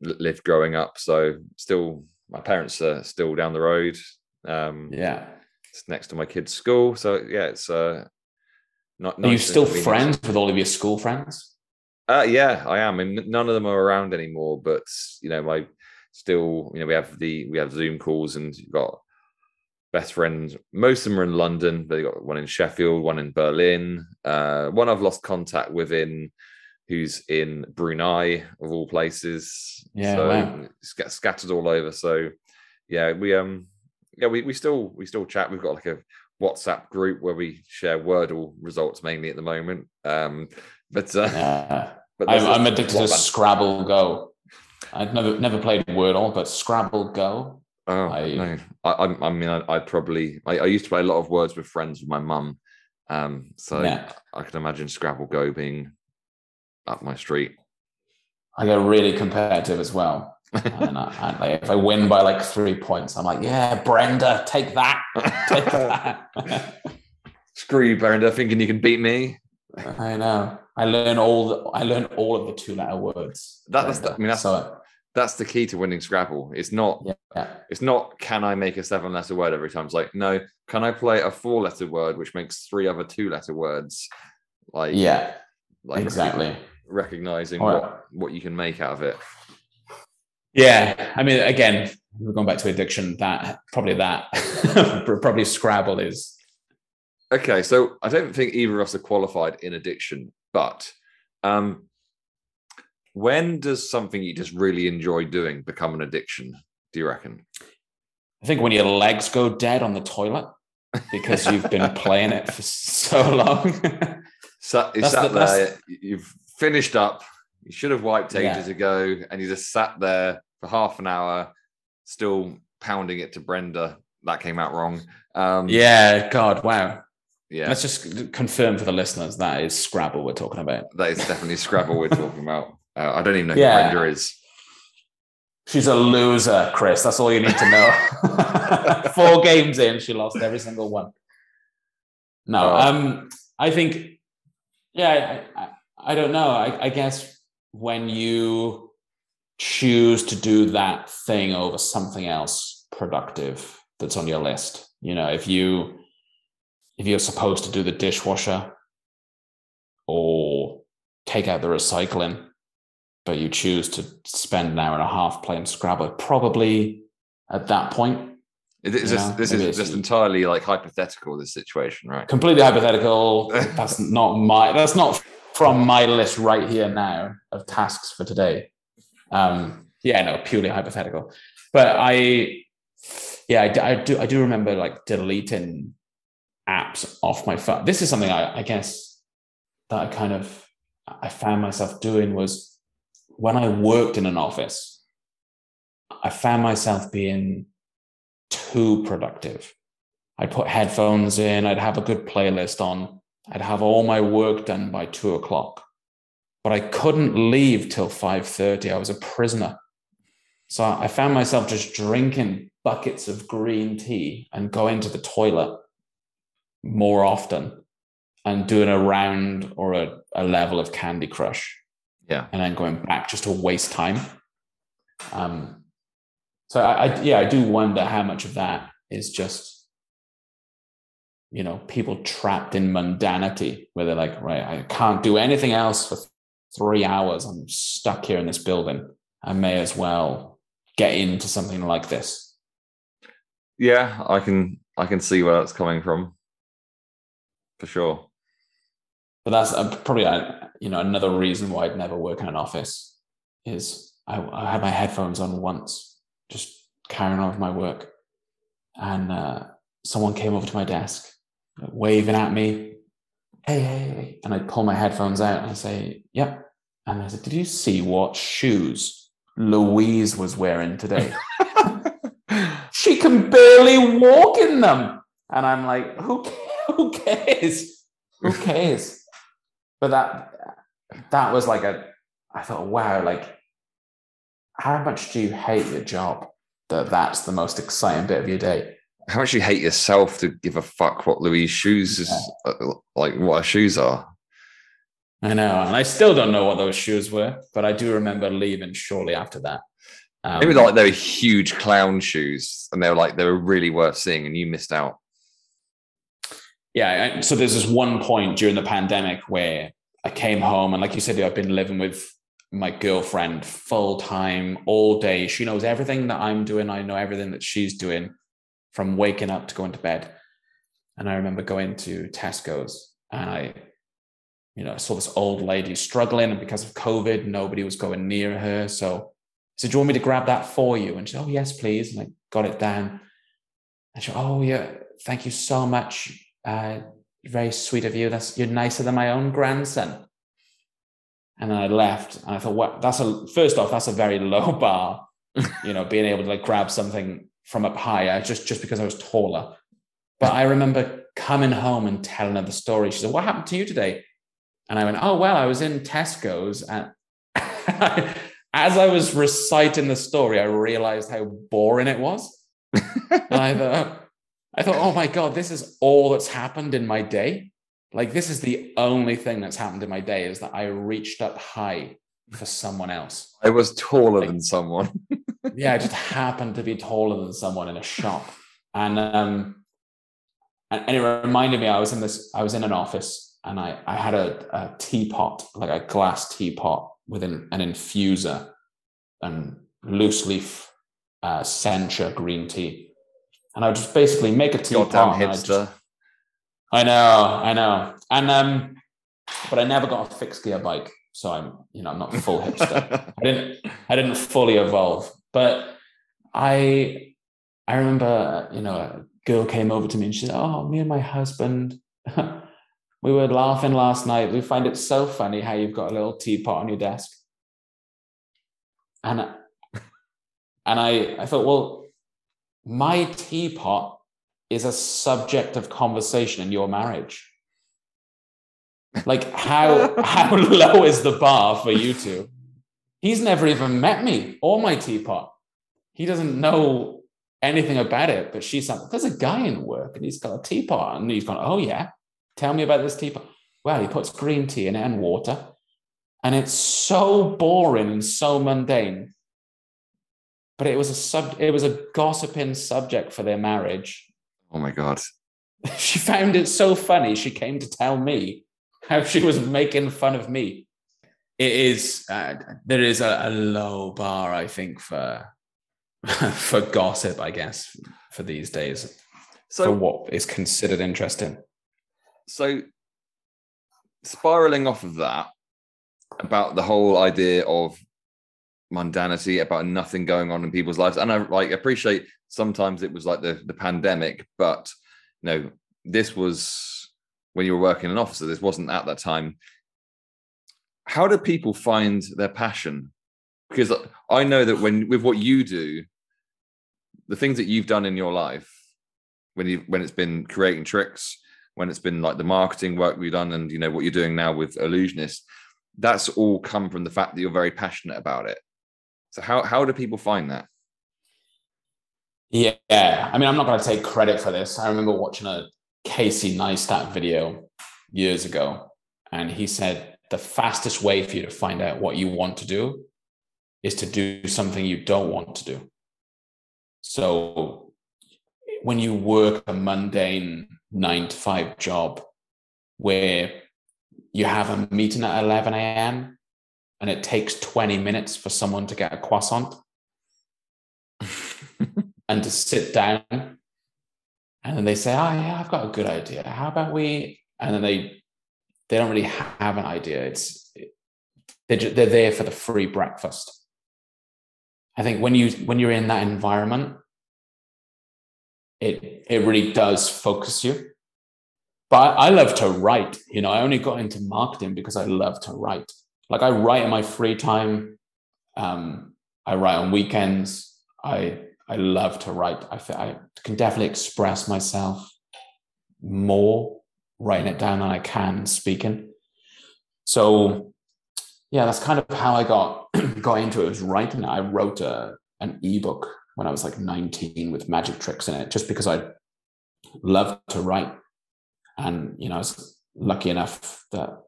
lived growing up. So still, my parents are still down the road. Um, Yeah. it's next to my kid's school. So yeah, it's uh, not. Are you nice and still friends with all of your school friends? Uh, yeah, I am. And none of them are around anymore. But you know, my still, you know, we have the we have Zoom calls, and you've got best friends. Most of them are in London. They got one in Sheffield, one in Berlin. Uh, one I've lost contact with in who's in Brunei of all places. Yeah, so wow. sca- scattered all over. So yeah, we um yeah we we still we still chat. We've got like a WhatsApp group where we share Wordle results mainly at the moment. Um, but uh, Yeah. but I'm, I'm addicted to Scrabble Go. I've never never played Wordle, but Scrabble Go. Oh I- no! I, I, I mean, I, I probably I, I used to play a lot of words with friends with my mum, um, so Yeah. I can imagine Scrabble Go being up my street. I get really competitive as well. and I, and like, if I win by like three points, I'm like, yeah, Brenda, take that, take that. Screw you, Brenda, thinking you can beat me. I know. I learn all. The, I learn all of the two-letter words. That, that's. The, I mean, that's so. That's the key to winning Scrabble. It's not. Yeah. It's not. Can I make a seven-letter word every time? It's like no. Can I play a four-letter word which makes three other two-letter words? Like Yeah. like Exactly. Recognizing right. what what you can make out of it. Yeah. I mean, again, we're going back to addiction. That probably that probably Scrabble is. Okay, so I don't think either of us are qualified in addiction, but um, when does something you just really enjoy doing become an addiction? Do you reckon? I think when your legs go dead on the toilet because you've been playing it for so long. Sat, you That's sat the- that's- there, you've finished up, you should have wiped Yeah. ages ago, and you just sat there for half an hour, still pounding it to Brenda. That came out wrong. Um, yeah. God. Wow. yeah, Let's just confirm for the listeners that is Scrabble we're talking about. that is definitely Scrabble we're talking about. Uh, I don't even know Yeah. who Brenda is. She's a loser, Chris. That's all you need to know. Four games in, she lost every single one. No, Oh. um, I think, yeah, I, I, I don't know. I, I guess when you choose to do that thing over something else productive that's on your list, you know, if you if you're supposed to do the dishwasher or take out the recycling, but you choose to spend an hour and a half playing Scrabble, probably at that point, It is Yeah, this is just entirely like hypothetical. This situation, right? completely hypothetical. That's not my. That's not from my list right here now of tasks for today. Um, yeah, no, purely hypothetical. But I, yeah, I, I do. I do remember like deleting apps off my phone. This is something I, I guess that I kind of I found myself doing was when I worked in an office. I found myself being too productive. I'd put headphones in, I'd have a good playlist on, I'd have all my work done by two o'clock. But I couldn't leave till 5:30. I was a prisoner. So I found myself just drinking buckets of green tea and going to the toilet more often and doing a round or a, a level of Candy Crush. Yeah. And then going back just to waste time. Um, so I, I yeah, I do wonder how much of that is just you know people trapped in mundanity where they're like right i can't do anything else for three hours i'm stuck here in this building i may as well get into something like this Yeah, I can I can see where that's coming from. For sure. but that's uh, probably uh, you know another reason why i'd never work in an office is i, I had my headphones on once just carrying on with my work and uh, someone came over to my desk waving at me hey hey hey and i pull my headphones out and i say yep and i said did you see what shoes louise was wearing today? She can barely walk in them and i'm like who, who cares? Who cares? But that that was like a i thought wow like how much do you hate your job that that's the most exciting bit of your day How much you hate yourself to give a fuck what Louise shoes is uh, like what her shoes are. i know and i still don't know what those shoes were but i do remember leaving shortly after that. Um, Maybe like they were huge clown shoes and they were like they were really worth seeing and you missed out. yeah I- so there's this one point during the pandemic where i came home and like you said i've been living with my girlfriend full time all day. She knows everything that i'm doing. I know everything that she's doing from waking up to going to bed and i remember going to tesco's and i you know saw this old lady struggling and because of covid nobody was going near her so I said, do you want me to grab that for you? And she said, oh, yes, please. And I got it down. And she said, oh, yeah, thank you so much. Uh, very sweet of you. That's You're nicer than my own grandson. And then I left and I thought, what? That's a, first off, that's a very low bar, you know, being able to like grab something from up higher just, just because I was taller. But I remember coming home and telling her the story. She said, what happened to you today? And I went, oh, well, I was in Tesco's. And as I was reciting the story, I realized how boring it was. and I thought, I thought, oh my God, this is all that's happened in my day. Like, this is the only thing that's happened in my day is that I reached up high for someone else. I was taller like, than someone. yeah, I just happened to be taller than someone in a shop. And um and, and, it reminded me I was in this I was in an office and I I had a, a teapot, like a glass teapot with an, an infuser and loose leaf uh sencha green tea. And I would just basically make a teapot. Goddamn hipster. I know, I know. And um but I never got a fixed gear bike so I'm you know I'm not full hipster. I didn't I didn't fully evolve, but I I remember you know a girl came over to me and she said, "Oh, me and my husband." we were laughing last night. We find it so funny how you've got a little teapot on your desk. And and I, I thought, well, my teapot is a subject of conversation in your marriage. Like how how low is the bar for you two? He's never even met me or my teapot. He doesn't know anything about it. But she's like, there's a guy in work and he's got a teapot. And he's gone, oh yeah, tell me about this teapot. Well, he puts green tea in it and water. And it's so boring and so mundane. But it was a sub it was a gossiping subject for their marriage. Oh my God. She found it so funny. She came to tell me how she was making fun of me. It is uh, there is a, a, low bar, I think, for for gossip, I guess, for these days. So for what is considered interesting. So spiraling off of that about the whole idea of mundanity, about nothing going on in people's lives, and I like appreciate sometimes it was like the the pandemic, but you know this was when you were working in an officer. This wasn't at that time. How do people find their passion? Because I know that when with what you do, the things that you've done in your life, when you when it's been creating tricks, when it's been like the marketing work we've done, and you know what you're doing now with Ellusionist, that's all come from the fact that you're very passionate about it. So how how do people find that? Yeah, I mean, I'm not going to take credit for this. I remember watching a Casey Neistat video years ago, and he said the fastest way for you to find out what you want to do is to do something you don't want to do. So when you work a mundane nine to five job where you have a meeting at 11 a.m. and it takes 20 minutes for someone to get a croissant and to sit down and then they say, "Oh yeah, I've got a good idea. How about we?" And then they they don't really have an idea. It's they're they're there for the free breakfast. I think when you when you're in that environment, it it really does focus you. But I love to write. You know, I only got into marketing because I love to write. Like I write in my free time. Um, I write on weekends. I I love to write. I, I can definitely express myself more writing it down than I can speaking. So yeah, that's kind of how I got got into it. Was writing. I wrote a an ebook when I was like 19 with magic tricks in it, just because I loved to write. And you know, I was lucky enough that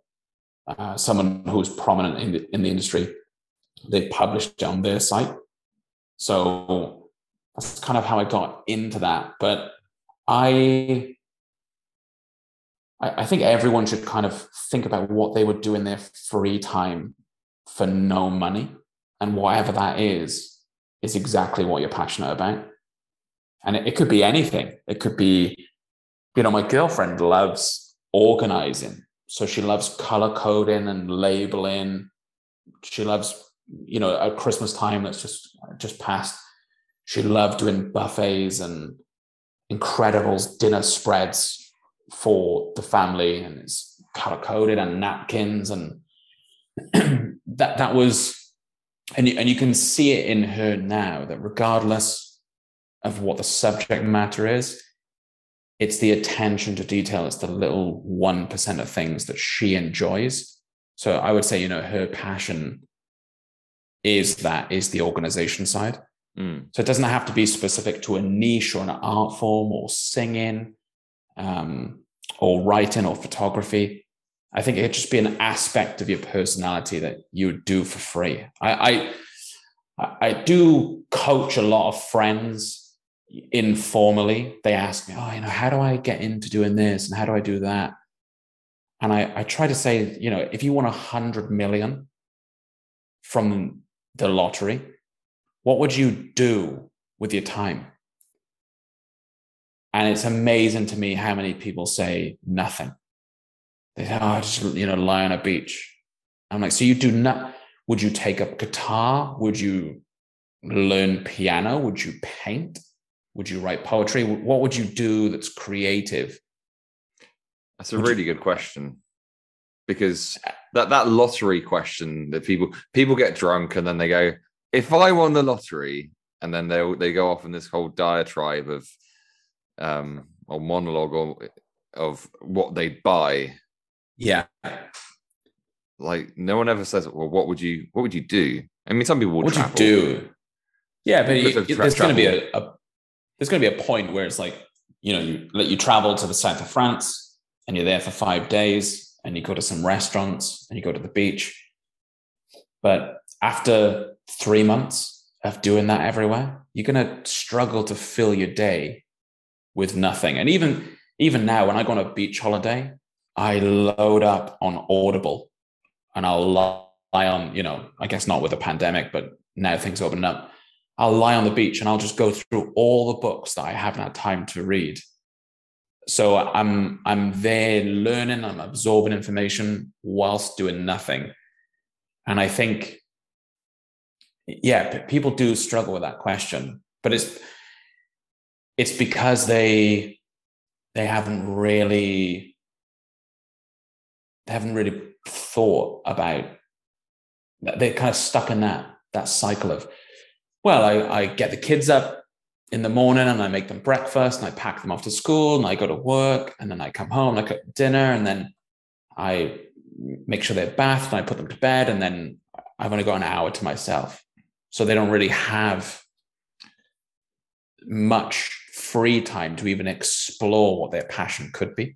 uh, someone who was prominent in the in the industry, they published on their site. So that's kind of how I got into that. But I, I, think everyone should kind of think about what they would do in their free time for no money, and whatever that is, is exactly what you're passionate about. And it, it could be anything. It could be, you know, my girlfriend loves organizing, so she loves color coding and labeling. She loves, you know, at Christmas time that's just just passed she loved doing buffets and incredible dinner spreads for the family and it's color coded and napkins and that that was and you, and you can see it in her now that regardless of what the subject matter is it's the attention to detail it's the little 1% of things that she enjoys. So i would say you know her passion is that is the organization side. Mm. so it doesn't have to be specific to a niche or an art form or singing. Um, or writing or photography. I think it'd just be an aspect of your personality that you would do for free. I, I, I do coach a lot of friends informally. They ask me, oh, you know, how do I get into doing this and how do I do that? And I, I try to say, you know, if you want a hundred million from the lottery, what would you do with your time? And it's amazing to me how many people say nothing. They say, oh, I just, you know, lie on a beach. I'm like, so you do not, would you take up guitar? Would you learn piano? Would you paint? Would you write poetry? What would you do that's creative? That's a Would you- really good question because uh, that that lottery question that people people get drunk and then they go, if I won the lottery, and then they they go off in this whole diatribe of um or monologue or of what they'd buy. Yeah. Like no one ever says, well, what would you what would you do? I mean, some people will What would you travel. do? Yeah, but you, tra- there's going to be a, a there's going to be a point where it's like you know you let you travel to the south of France and you're there for five days and you go to some restaurants and you go to the beach, but after three months of doing that everywhere, you're going to struggle to fill your day with nothing. And even even now, when I go on a beach holiday, I load up on Audible and I'll lie on, you know, I guess not with the pandemic, but now things open up. I'll lie on the beach and I'll just go through all the books that I haven't had time to read. So I'm I'm there learning, I'm absorbing information whilst doing nothing. And I think, yeah, people do struggle with that question, but it's it's because they they haven't really they haven't really thought about they're kind of stuck in that that cycle of well I, I get the kids up in the morning and i make them breakfast and i pack them off to school and i go to work and then i come home and i cook dinner and then i make sure they're bathed and i put them to bed and then i've only got an hour to myself. So they don't really have much free time to even explore what their passion could be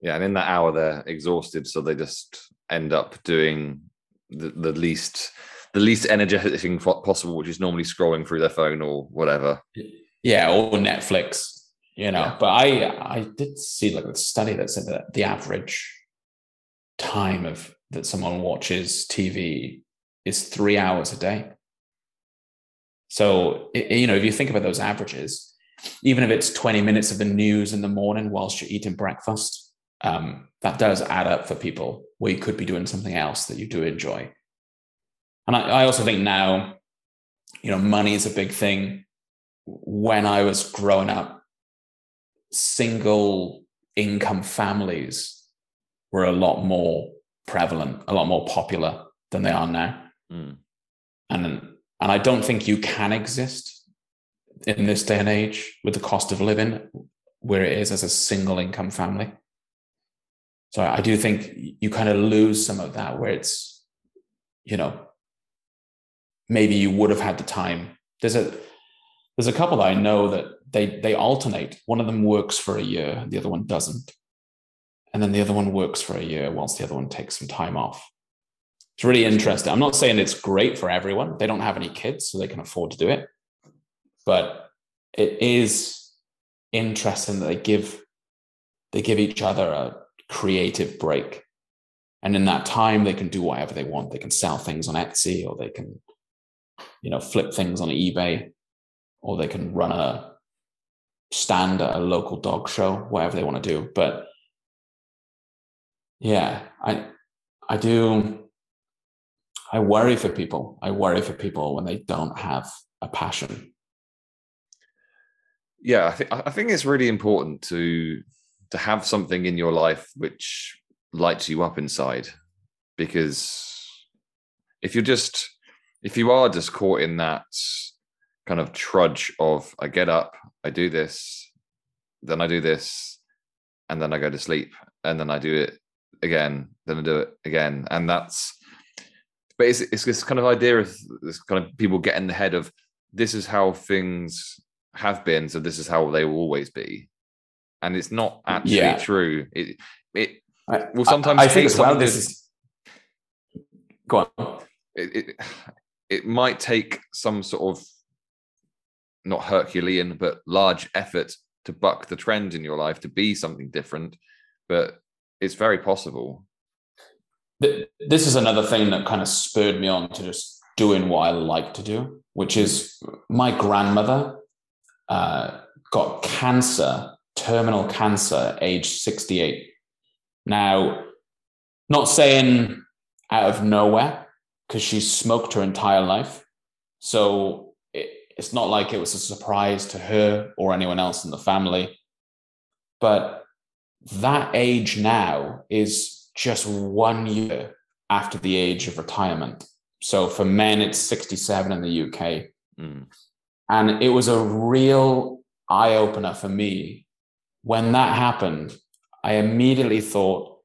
Yeah, and in that hour they're exhausted, so they just end up doing the, the least the least energetic thing possible, which is normally scrolling through their phone or whatever. Yeah, or Netflix, you know. Yeah. But I I did see like a study that said that the average time of that someone watches TV is three hours a day. So you know, if you think about those averages, even if it's 20 minutes of the news in the morning whilst you're eating breakfast, um, that does add up for people where you could be doing something else that you do enjoy. And I, I also think now, you know, money is a big thing when I was growing up, single income families were a lot more prevalent, a lot more popular than they are now. Mm. And and I don't think you can exist in this day and age with the cost of living where it is as a single income family. So I do think you kind of lose some of that where it's, you know, maybe you would have had the time. There's a there's a couple that I know that they they alternate. One of them works for a year, the other one doesn't. And then the other one works for a year whilst the other one takes some time off. It's really interesting. I'm not saying it's great for everyone. They don't have any kids, so they can afford to do it. But it is interesting that they give they give each other a creative break. And in that time, they can do whatever they want. They can sell things on Etsy or they can, you know, flip things on eBay or they can run a stand at a local dog show, whatever they want to do. But yeah, I I do I worry for people. I worry for people when they don't have a passion. Yeah, I think I think it's really important to to have something in your life which lights you up inside, because if you're just if you are just caught in that kind of trudge of I get up, I do this, then I do this, and then I go to sleep, and then I do it again, then I do it again, and that's. But it's it's this kind of idea of this kind of people get in the head of this is how things have been, so this is how they will always be, and it's not actually Yeah. true. It it I, will sometimes I, I take think as well. This to- is go on. it, it it might take some sort of not Herculean but large effort to buck the trend in your life to be something different, but it's very possible. This is another thing that kind of spurred me on to just doing what I like to do, which is my grandmother uh, got cancer, terminal cancer, age 68. Now, not saying out of nowhere, because she smoked her entire life. So it, it's not like it was a surprise to her or anyone else in the family. But that age now is just one year after the age of retirement. So for men, it's 67 in the UK. Mm. And it was a real eye opener for me. When that happened, I immediately thought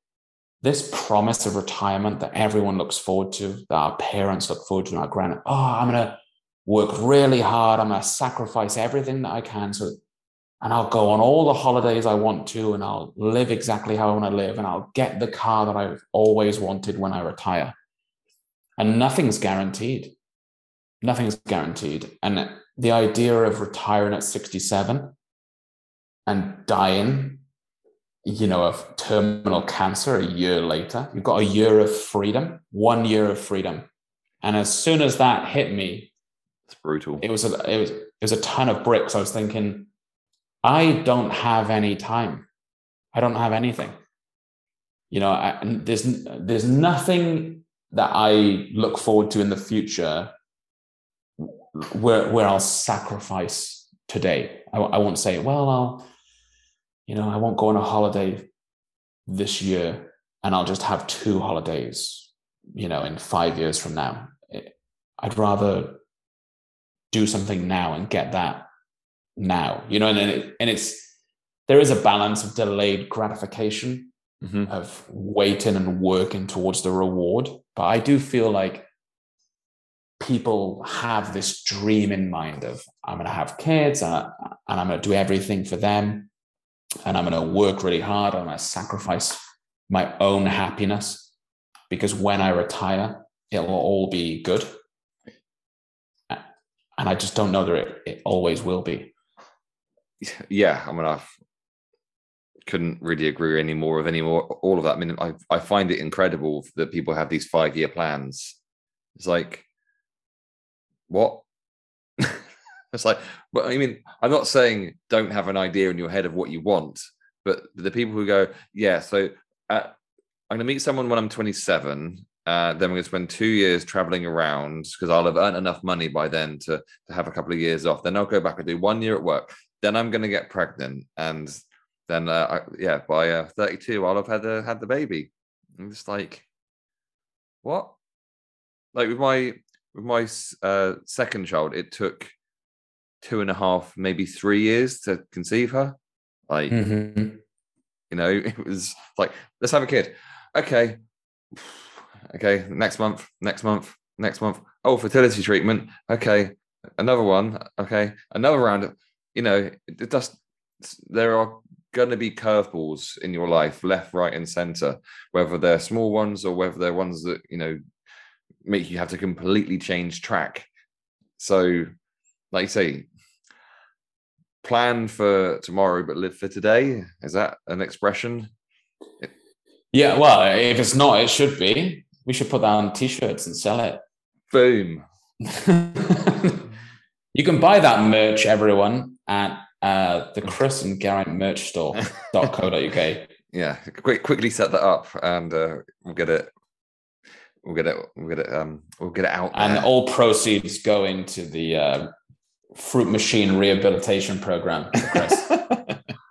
this promise of retirement that everyone looks forward to, that our parents look forward to, and our grand, oh, I'm going to work really hard. I'm going to sacrifice everything that I can. So, and I'll go on all the holidays I want to, and I'll live exactly how I want to live, and I'll get the car that I've always wanted when I retire. And nothing's guaranteed. Nothing's guaranteed. And the idea of retiring at 67 and dying, you know, of terminal cancer a year later, you've got a year of freedom, one year of freedom. And as soon as that hit me, It's brutal. it was a it was it was a ton of bricks. I was thinking, I don't have any time. I don't have anything. You know, I, and there's there's nothing that I look forward to in the future where where I'll sacrifice today. I, I won't say, well, I'll, you know, I won't go on a holiday this year, and I'll just have two holidays, you know, in five years from now. I'd rather do something now and get that now, you know, and it, and it's there is a balance of delayed gratification Mhm. of waiting and working towards the reward. But I do feel like people have this dream in mind of I'm going to have kids and, I, and I'm going to do everything for them and I'm going to work really hard. and to sacrifice my own happiness because when I retire, it'll all be good. And I just don't know that it, it always will be. yeah, I mean, I couldn't really agree any more of any more all of that. I mean, I I find it incredible that people have these five year plans. It's like, what? it's like, but I mean, I'm not saying don't have an idea in your head of what you want, but the people who go, yeah, so uh, I'm going to meet someone when I'm 27. Uh, then we're going to spend two years traveling around because I'll have earned enough money by then to, to have a couple of years off. Then I'll go back and do one year at work. Then I'm going to get pregnant, and then uh, I, yeah, by uh, 32, I'll have had had the baby. I'm just like, what? Like with my with my uh, second child, it took two and a half, maybe three years to conceive her. Like Mm-hmm. you know, it was like, let's have a kid. Okay. Okay. Next month, next month, next month. Oh, fertility treatment. Okay. Another one. Okay. Another round. You know, it just, there are going to be curveballs in your life, left, right, and center, whether they're small ones or whether they're ones that, you know, make you have to completely change track. So, like you say, plan for tomorrow but live for today is that an expression Yeah, well, if it's not, it should be. We should put that on t-shirts and sell it. boom you can buy that merch, everyone, at uh, the Chris and Geraint merch store.co.uk. yeah quick, quickly set that up and uh, we'll get it we'll get it we'll get it um we'll get it out And all proceeds go into the uh, fruit machine rehabilitation program. Chris.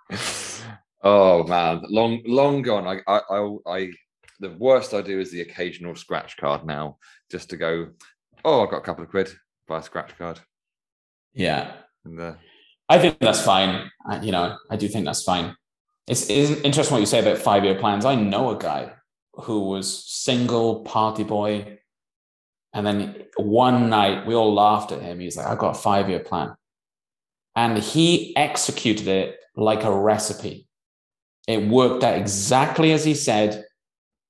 oh man long long gone I, I i i the worst i do is the occasional scratch card now just to go oh i've got a couple of quid buy a scratch card yeah. and uh, I think that's fine. Uh, you know, I do think that's fine. it's, it's interesting what you say about five year plans. I know a guy who was single party boy. And then one night we all laughed at him. He's like, I've got a five year plan. And he executed it like a recipe. It worked out exactly as he said.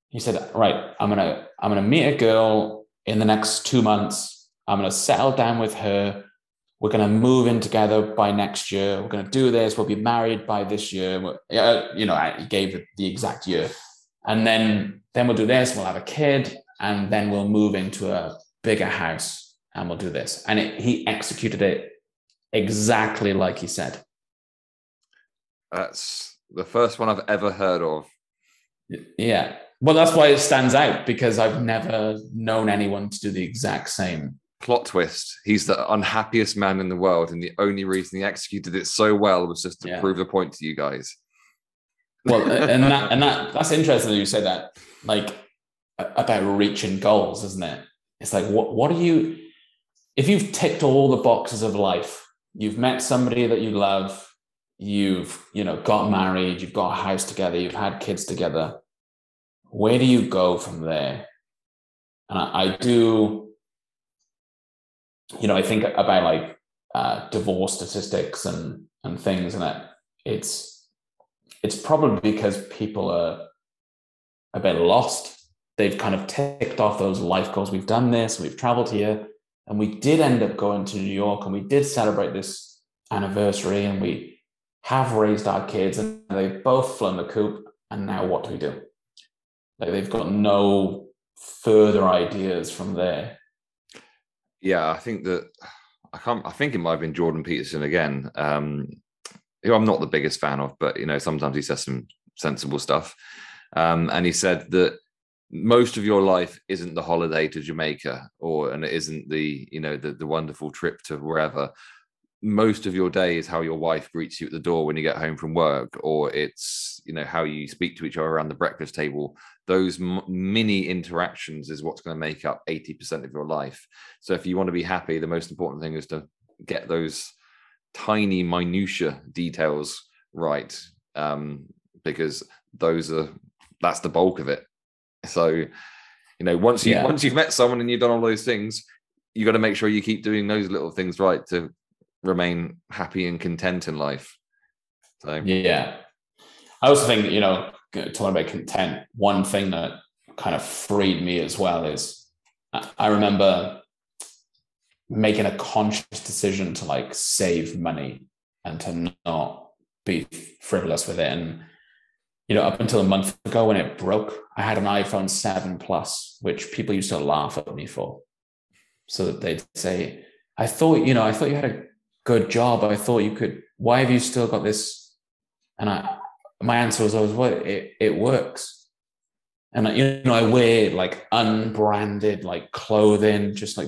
He said, Right, I'm gonna, I'm gonna meet a girl in the next two months. I'm gonna settle down with her. We're gonna move in together by next year. We're gonna do this. We'll be married by this year. You know, he gave the exact year and then then we'll do this we'll have a kid and then we'll move into a bigger house and we'll do this. And it, he executed it exactly like he said. That's the first one i've ever heard of. Yeah. Well that's why it stands out because i've never known anyone to do the exact same. Plot twist. He's the unhappiest man in the world and the only reason he executed it so well was just to yeah. prove the point to you guys well, and that and that that's interesting that you say that, like about reaching goals, isn't it? It's like what what are you if you've ticked all the boxes of life, you've met somebody that you love, you've you know got married, you've got a house together, you've had kids together. Where do you go from there? And I, I do, you know, I think about like uh, divorce statistics and and things, and that it's it's probably because people are a bit lost. They've kind of ticked off those life goals. We've done this, we've traveled here, and we did end up going to New York and we did celebrate this anniversary and we have raised our kids and they've both flown the coop. And now what do we do? Like they've got no further ideas from there. Yeah, I think that I can't. I think it might have been Jordan Peterson again. Um, who I'm not the biggest fan of, but you know, sometimes he says some sensible stuff. Um, and he said that most of your life isn't the holiday to Jamaica or and it isn't the, you know, the, the wonderful trip to wherever. Most of your day is how your wife greets you at the door when you get home from work, or it's, you know, how you speak to each other around the breakfast table. Those m- mini interactions is what's going to make up 80% of your life. So if you want to be happy, the most important thing is to get those tiny minutia details right? Um, because those are that's the bulk of it. So you know once you yeah. once you've met someone and you've done all those things you got to make sure you keep doing those little things right to remain happy and content in life. So yeah. I also think you know talking about content one thing that kind of freed me as well is i remember making a conscious decision to like save money and to not be frivolous with it. And you know, up until a month ago when it broke, I had an iPhone 7 Plus, which people used to laugh at me for. So that they'd say, I thought, you know, I thought you had a good job. I thought you could, why have you still got this? And I my answer was always, well, it, it works. And you know, I wear like unbranded like clothing, just like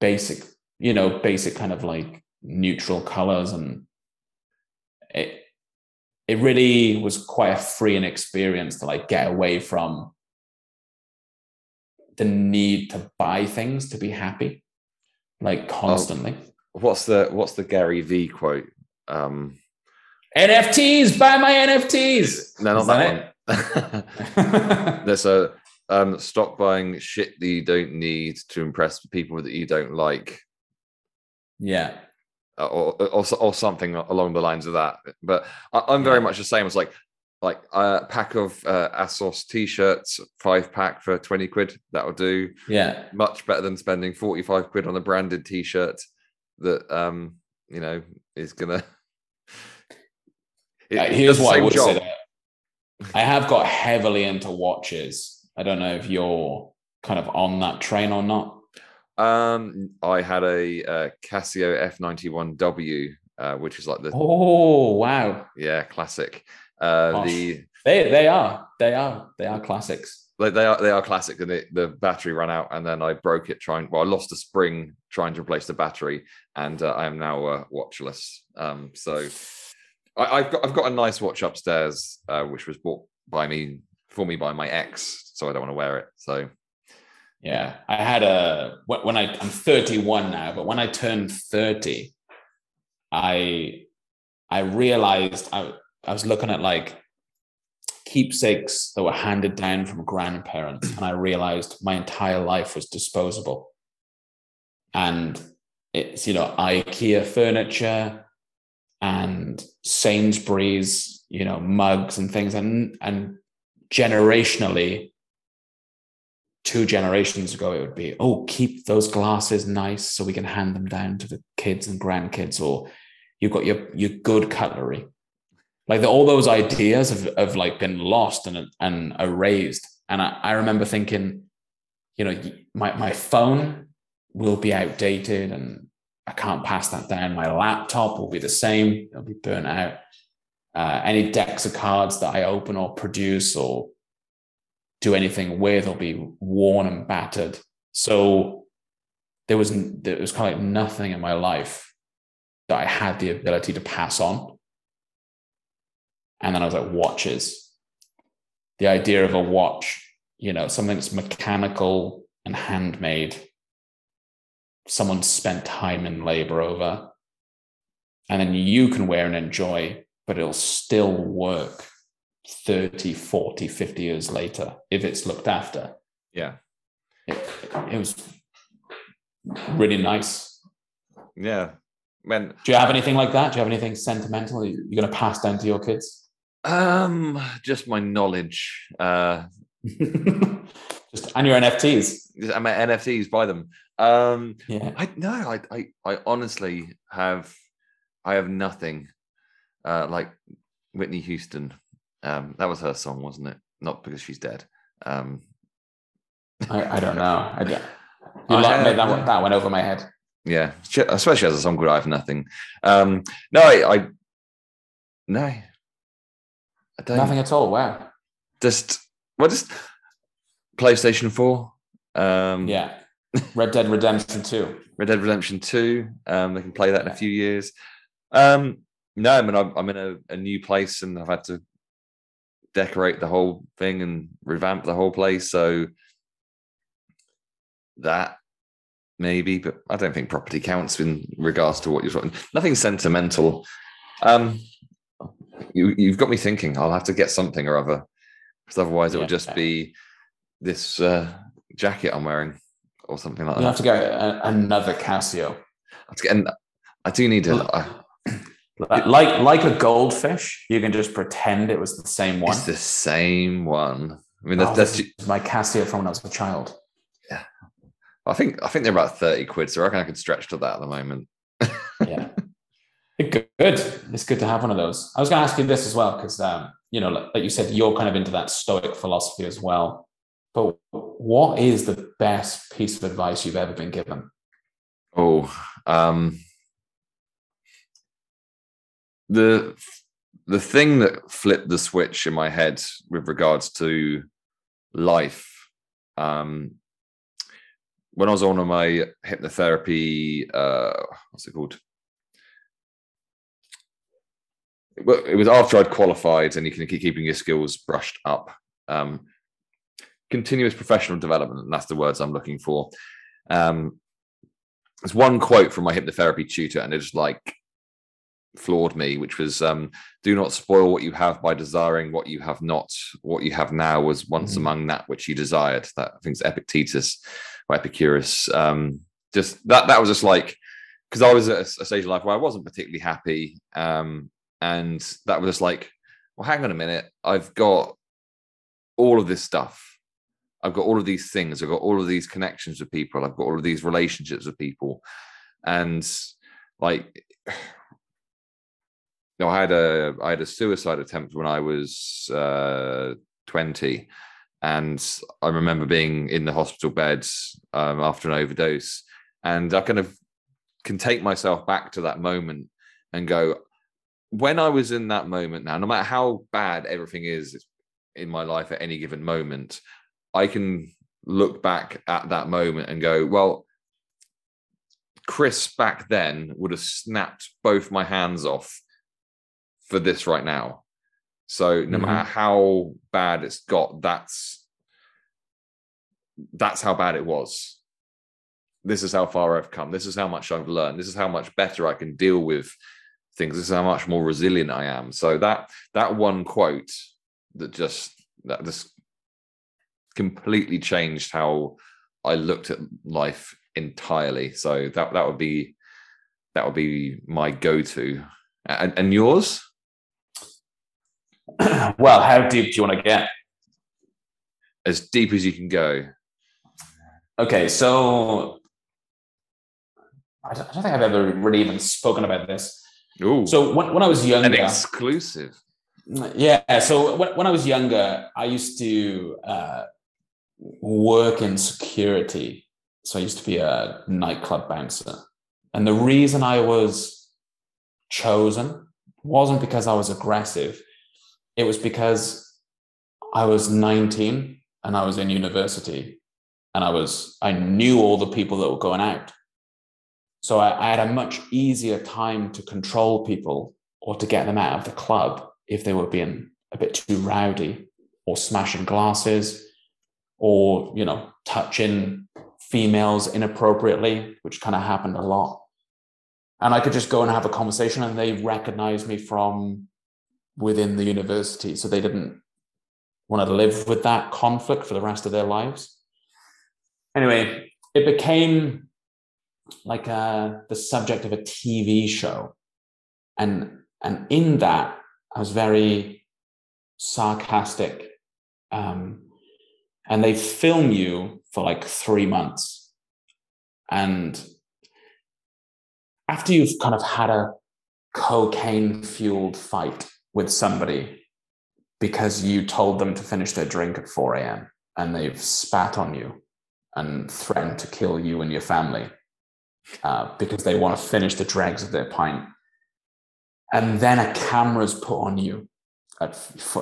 basic, you know, basic kind of like neutral colors. And it, it really was quite a freeing experience to like get away from the need to buy things to be happy, like constantly. what's the what's the Gary V quote? Um NFTs, buy my NFTs. No, not that, that one. There's a um, stop buying shit that you don't need to impress people that you don't like. Yeah. Uh, or, or, or something along the lines of that. But I, am very yeah. much the same as like like a pack of uh, ASOS t-shirts, five pack for 20 quid. That'll do. Yeah. Much better than spending 45 quid on a branded t-shirt that um, you know, is gonna it, uh, here's what I would job. say that I have got heavily into watches I don't know if you're kind of on that train or not. Um, I had a, a Casio F91W, uh, which is like the oh wow, yeah, classic. Uh, the they they are they are they are classics. Like they are they are classic, and it, the battery ran out, and then I broke it trying. Well, I lost a spring trying to replace the battery, and uh, I am now uh, watchless. Um, so I, have got I've got a nice watch upstairs, uh, which was bought by me for me by my ex, so I don't want to wear it. So yeah, I had a when I I'm 31 now, but when I turned 30, I I realized I I was looking at like keepsakes that were handed down from grandparents, and I realized my entire life was disposable. And it's you know IKEA furniture and Sainsbury's, you know, mugs and things, and and generationally, two generations ago, it would be, oh, keep those glasses nice so we can hand them down to the kids and grandkids, or you've got your your good cutlery. Like the, all those ideas have, have like been lost and and erased. And I, I remember thinking, you know, my, my phone will be outdated and I can't pass that down. My laptop will be the same, it'll be burnt out. Uh, any decks of cards that I open or produce or do anything with will be worn and battered. So there was there was kind of like nothing in my life that I had the ability to pass on. And then I was like, watches. The idea of a watch, you know, something that's mechanical and handmade someone spent time and labor over and then you can wear and enjoy but it'll still work 30 40 50 years later if it's looked after. Yeah. It, it was really nice. Yeah. When do you have anything like that? Do you have anything sentimental you're going to pass down to your kids? Um just my knowledge uh just and your nfts I'm at nfts buy them. Um, yeah. I no, I, I, I honestly have, I have nothing. Uh, like Whitney Houston, um, that was her song, wasn't it? Not because she's dead. Um, I, I don't know. I, you I, made that, one, that went over my head. Yeah, she, I swear she has a song called "I Have Nothing." Um, no, I, I no, I don't. Nothing at all. Wow. Just well, just PlayStation Four. Um, yeah, Red Dead Redemption 2. Red Dead Redemption 2. Um, they can play that in a few years. Um, no, I mean, I'm, I'm in a, a, new place and I've had to decorate the whole thing and revamp the whole place. So that maybe, but I don't think property counts in regards to what you're talking. Nothing sentimental. Um, you, you've got me thinking. I'll have to get something or other, because otherwise it yeah. will just be this uh, jacket I'm wearing or something like that. you have to get a, another Casio. And I do need to. Like like a goldfish, you can just pretend it was the same one. It's the same one. I mean, that's, oh, that's my Casio from when I was a child. Yeah, I think I think they're about thirty quid, so I reckon I could stretch to that at the moment. yeah, good. It's good to have one of those. I was going to ask you this as well because um, you know, like, like you said, you're kind of into that Stoic philosophy as well. But what is the best piece of advice you've ever been given? Oh, um, the the thing that flipped the switch in my head with regards to life um, when I was on my hypnotherapy, uh, what's it called? It was after I'd qualified, and you can keep keeping your skills brushed up. Um, continuous professional development, and that's the words I'm looking for. Um, there's one quote from my hypnotherapy tutor, and it's like floored me, which was um, do not spoil what you have by desiring what you have not. What you have now was once mm-hmm. among that which you desired. That I think it's Epictetus or Epicurus. Um, just that that was just like because I was at a, a, stage of life where I wasn't particularly happy. Um, and that was just like, well, hang on a minute, I've got all of this stuff I've got all of these things. I've got all of these connections with people. I've got all of these relationships with people, and like, know, I had a I had a suicide attempt when I was uh, twenty, and I remember being in the hospital beds um, after an overdose, and I kind of can take myself back to that moment and go, when I was in that moment now, no matter how bad everything is in my life at any given moment, I can look back at that moment and go, well, Chris back then would have snapped both my hands off for this right now. So no mm-hmm. matter how bad it's got, that's that's how bad it was. This is how far I've come. This is how much I've learned. This is how much better I can deal with things. This is how much more resilient I am. So that that one quote that just that this completely changed how I looked at life entirely. So that that would be that would be my go-to. And, and yours? well, how deep do you want to get? As deep as you can go. Okay, so I don't, I don't think I've ever really even spoken about this. Ooh, So when, when I was younger, an exclusive. yeah. So when, when I was younger, I used to uh, work in security. So I used to be a nightclub bouncer. And the reason I was chosen wasn't because I was aggressive, it was because I was 19 and I was in university and I was I knew all the people that were going out. So I, I had a much easier time to control people or to get them out of the club if they were being a bit too rowdy or smashing glasses or you know touching females inappropriately which kind of happened a lot and i could just go and have a conversation and they recognized me from within the university so they didn't want to live with that conflict for the rest of their lives. Anyway it became like uh, the subject of a tv show. And and in that i was very sarcastic um, and they film you for like three months. And after you've kind of had a cocaine fueled fight with somebody because you told them to finish their drink at 4 a.m. and they've spat on you and threatened to kill you and your family uh, because they want to finish the dregs of their pint. And then a camera's put on you. At,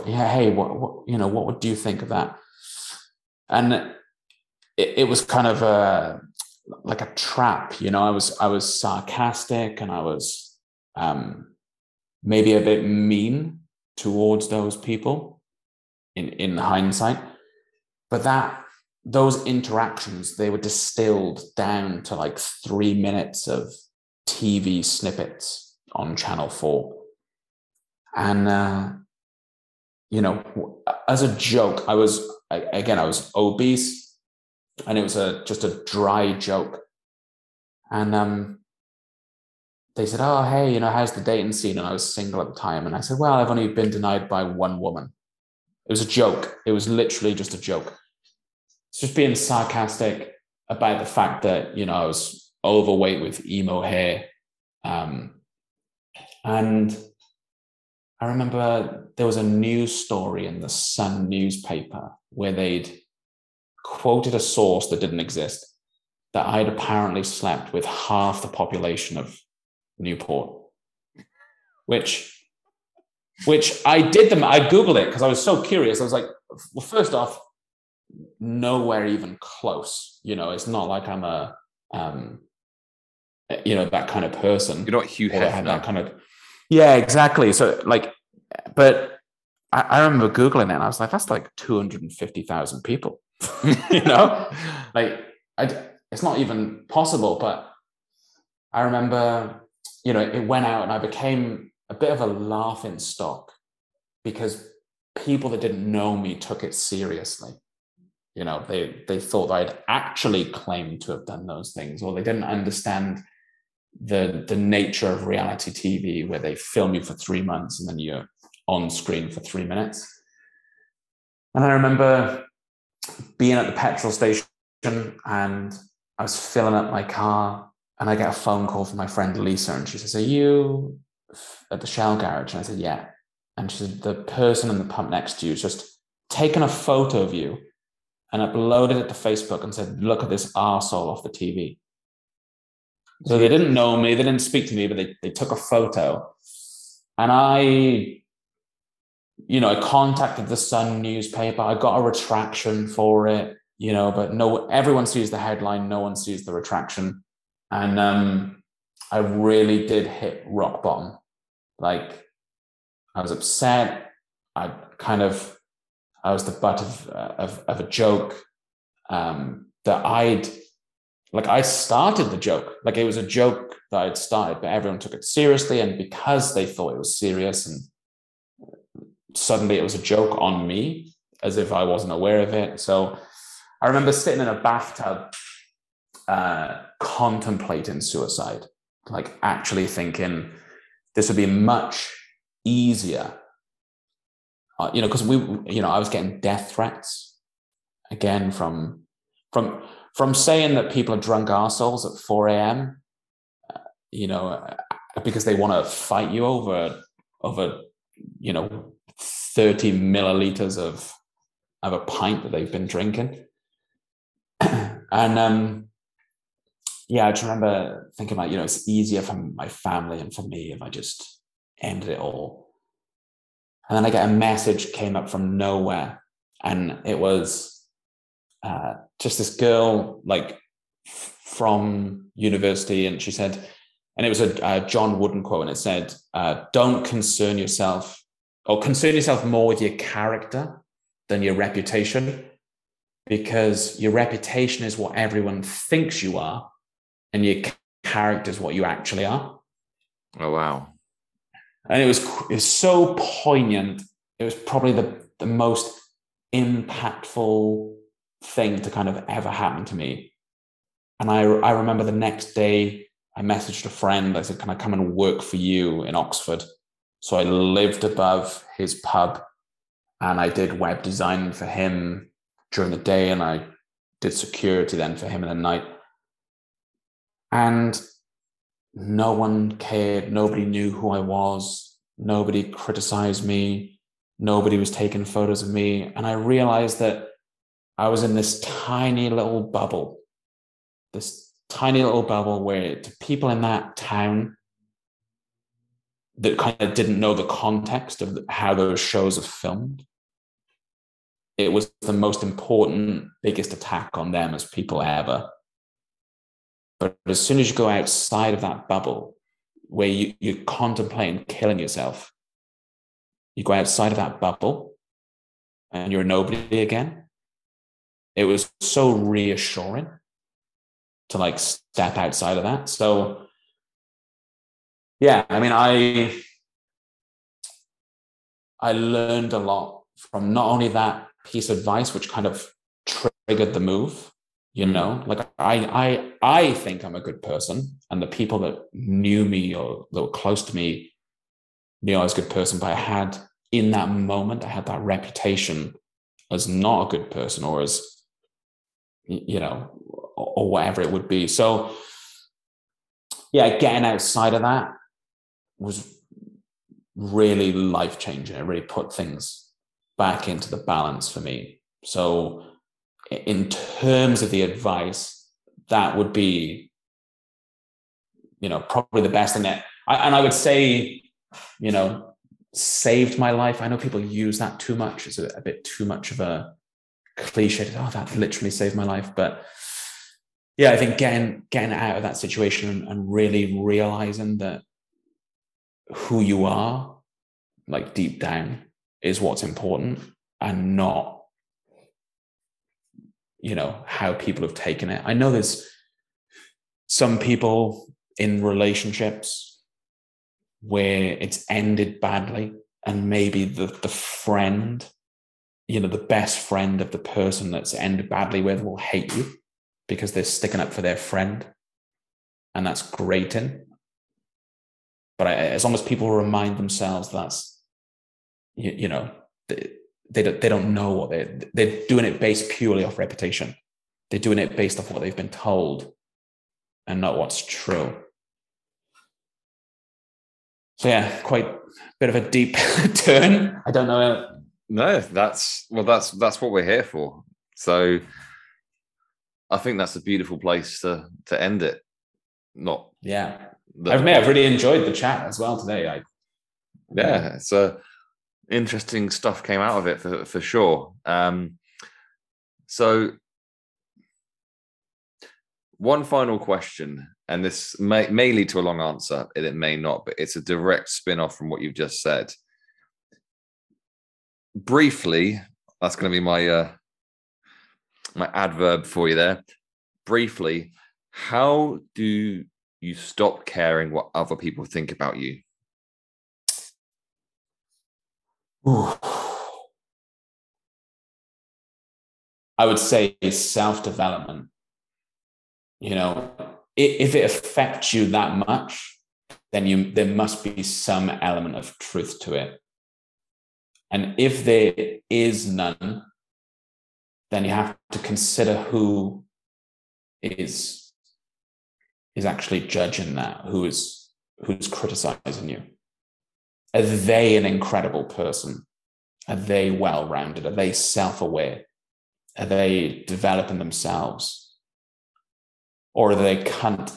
yeah, hey, what, what, you know, what would you think of that? And it, it was kind of a like a trap, you know. I was I was sarcastic and I was um, maybe a bit mean towards those people in in hindsight, but that those interactions they were distilled down to like three minutes of TV snippets on Channel Four, and uh, you know, as a joke, I was again I was obese and it was a just a dry joke. And um, they said, "Oh, hey, you know, how's the dating scene?" And I was single at the time, and I said, "Well, I've only been denied by one woman." It was a joke. It was literally just a joke. It's just being sarcastic about the fact that you know I was overweight with emo hair, um, and I remember there was a news story in the Sun newspaper where they'd quoted a source that didn't exist that I'd apparently slept with half the population of Newport, which which I did them. I googled it because I was so curious. I was like, well, first off, nowhere even close. You know, it's not like I'm a um, you know that kind of person. You're not Hugh Hefner. That kind of yeah, exactly. So like, but I, I remember googling it and I was like, that's like two hundred and fifty thousand people. you know, like I, it's not even possible. But I remember, you know, it went out and I became a bit of a laughing stock because people that didn't know me took it seriously. You know, they they thought I'd actually claimed to have done those things, or they didn't understand the the nature of reality TV, where they film you for three months and then you're on screen for three minutes. And I remember being at the petrol station and I was filling up my car and I get a phone call from my friend Lisa and she says, Are you at the Shell garage? And I said, Yeah. And she said, The person in the pump next to you has just taken a photo of you and uploaded it to Facebook and said, Look at this arsehole off the TV. So they didn't know me, they didn't speak to me, but they, they took a photo. And I you know, I contacted the Sun newspaper. I got a retraction for it, you know, but no, everyone sees the headline, no one sees the retraction. And um, I really did hit rock bottom. Like, I was upset. I kind of, I was the butt of, of, of a joke um, that I'd, like, I started the joke. Like, it was a joke that I'd started, but everyone took it seriously. And because they thought it was serious and suddenly it was a joke on me as if I wasn't aware of it. So I remember sitting in a bathtub uh, contemplating suicide, like actually thinking this would be much easier. Uh, you know, because we, you know, I was getting death threats again from from from saying that people are drunk assholes at 4 a.m. Uh, you know, uh, because they want to fight you over over you know 30 milliliters of of a pint that they've been drinking. and um, yeah, I just remember thinking about, you know, it's easier for my family and for me if I just ended it all. And then I get a message came up from nowhere, and it was uh, just this girl like from university, and she said, and it was a, a John Wooden quote, and it said, uh, "Don't concern yourself, or concern yourself more with your character than your reputation because your reputation is what everyone thinks you are and your character is what you actually are. Oh wow. And it was it was so poignant. It was probably the the most impactful thing to kind of ever happen to me. And i i remember the next day i messaged a friend. I said can i come and work for you in oxford? So i lived above his pub and I did web design for him during the day, and I did security then for him in the night. And no one cared. Nobody knew who I was. Nobody criticized me. Nobody was taking photos of me. And I realized that I was in this tiny little bubble, this tiny little bubble where to people in that town that kind of didn't know the context of how those shows are filmed. It was the most important, biggest attack on them as people ever. But as soon as you go outside of that bubble where you, you're contemplating killing yourself, you go outside of that bubble and you're nobody again. It was so reassuring to like step outside of that. So yeah, I mean, I I learned a lot from not only that piece of advice, which kind of triggered the move. You mm. know, like I I I think I'm a good person, and the people that knew me or that were close to me knew I was a good person. But I had in that moment, I had that reputation as not a good person or as you know or whatever it would be. So yeah, getting outside of that was really life changing. It really put things back into the balance for me. So, in terms of the advice, that would be, you know, probably the best. And, I, and I would say, you know, saved my life. I know people use that too much. It's a, a bit too much of a cliche. Oh, that literally saved my life. But yeah, I think getting getting out of that situation and really realizing that who you are, like deep down, is what's important and not, you know, how people have taken it. I know there's some people in relationships where it's ended badly and maybe the, the friend you know the best friend of the person that's ended badly with will hate you because they're sticking up for their friend and that's grating but I, as long as people remind themselves that's, you, you know, they, don't, they don't know what they're, they're doing it based purely off reputation. They're doing it based off what they've been told and not what's true. So yeah, quite a bit of a deep turn. I don't know. No, that's well, that's that's what we're here for. So I think that's a beautiful place to to end it. Not yeah, I've, I've really enjoyed the chat as well today. I, yeah, so interesting stuff came out of it for, for sure. Um, so, one final question, and this may, may lead to a long answer, and it may not, but it's a direct spin off from what you've just said. Briefly, that's going to be my uh, my adverb for you there. Briefly, how do you stop caring what other people think about you? I would say self development. You know, if it affects you that much, then you there must be some element of truth to it. And if there is none, then you have to consider who is is actually judging that, who is who's criticizing you. Are they an incredible person? Are they well rounded? Are they self aware? Are they developing themselves? Or are they cunt?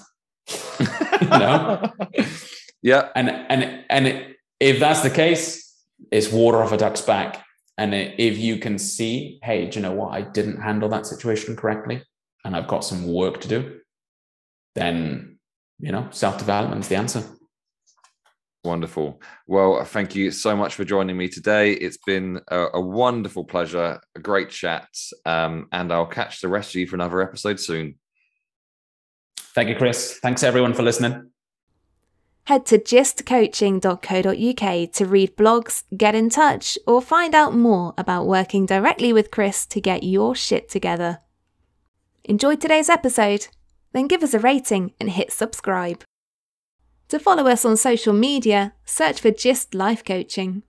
you know? yeah. And and and if that's the case, it's water off a duck's back. And if you can see, hey, do you know what? I didn't handle that situation correctly, and I've got some work to do, then you know, self-development is the answer. Wonderful. Well, thank you so much for joining me today. It's been a, a wonderful pleasure, a great chat, um, and I'll catch the rest of you for another episode soon. Thank you, Chris. Thanks everyone for listening. Head to gystcoaching.co.uk to read blogs, get in touch, or find out more about working directly with Chris to get your shit together. Enjoyed today's episode? Then give us a rating and hit subscribe. To follow us on social media, search for GYST Life Coaching.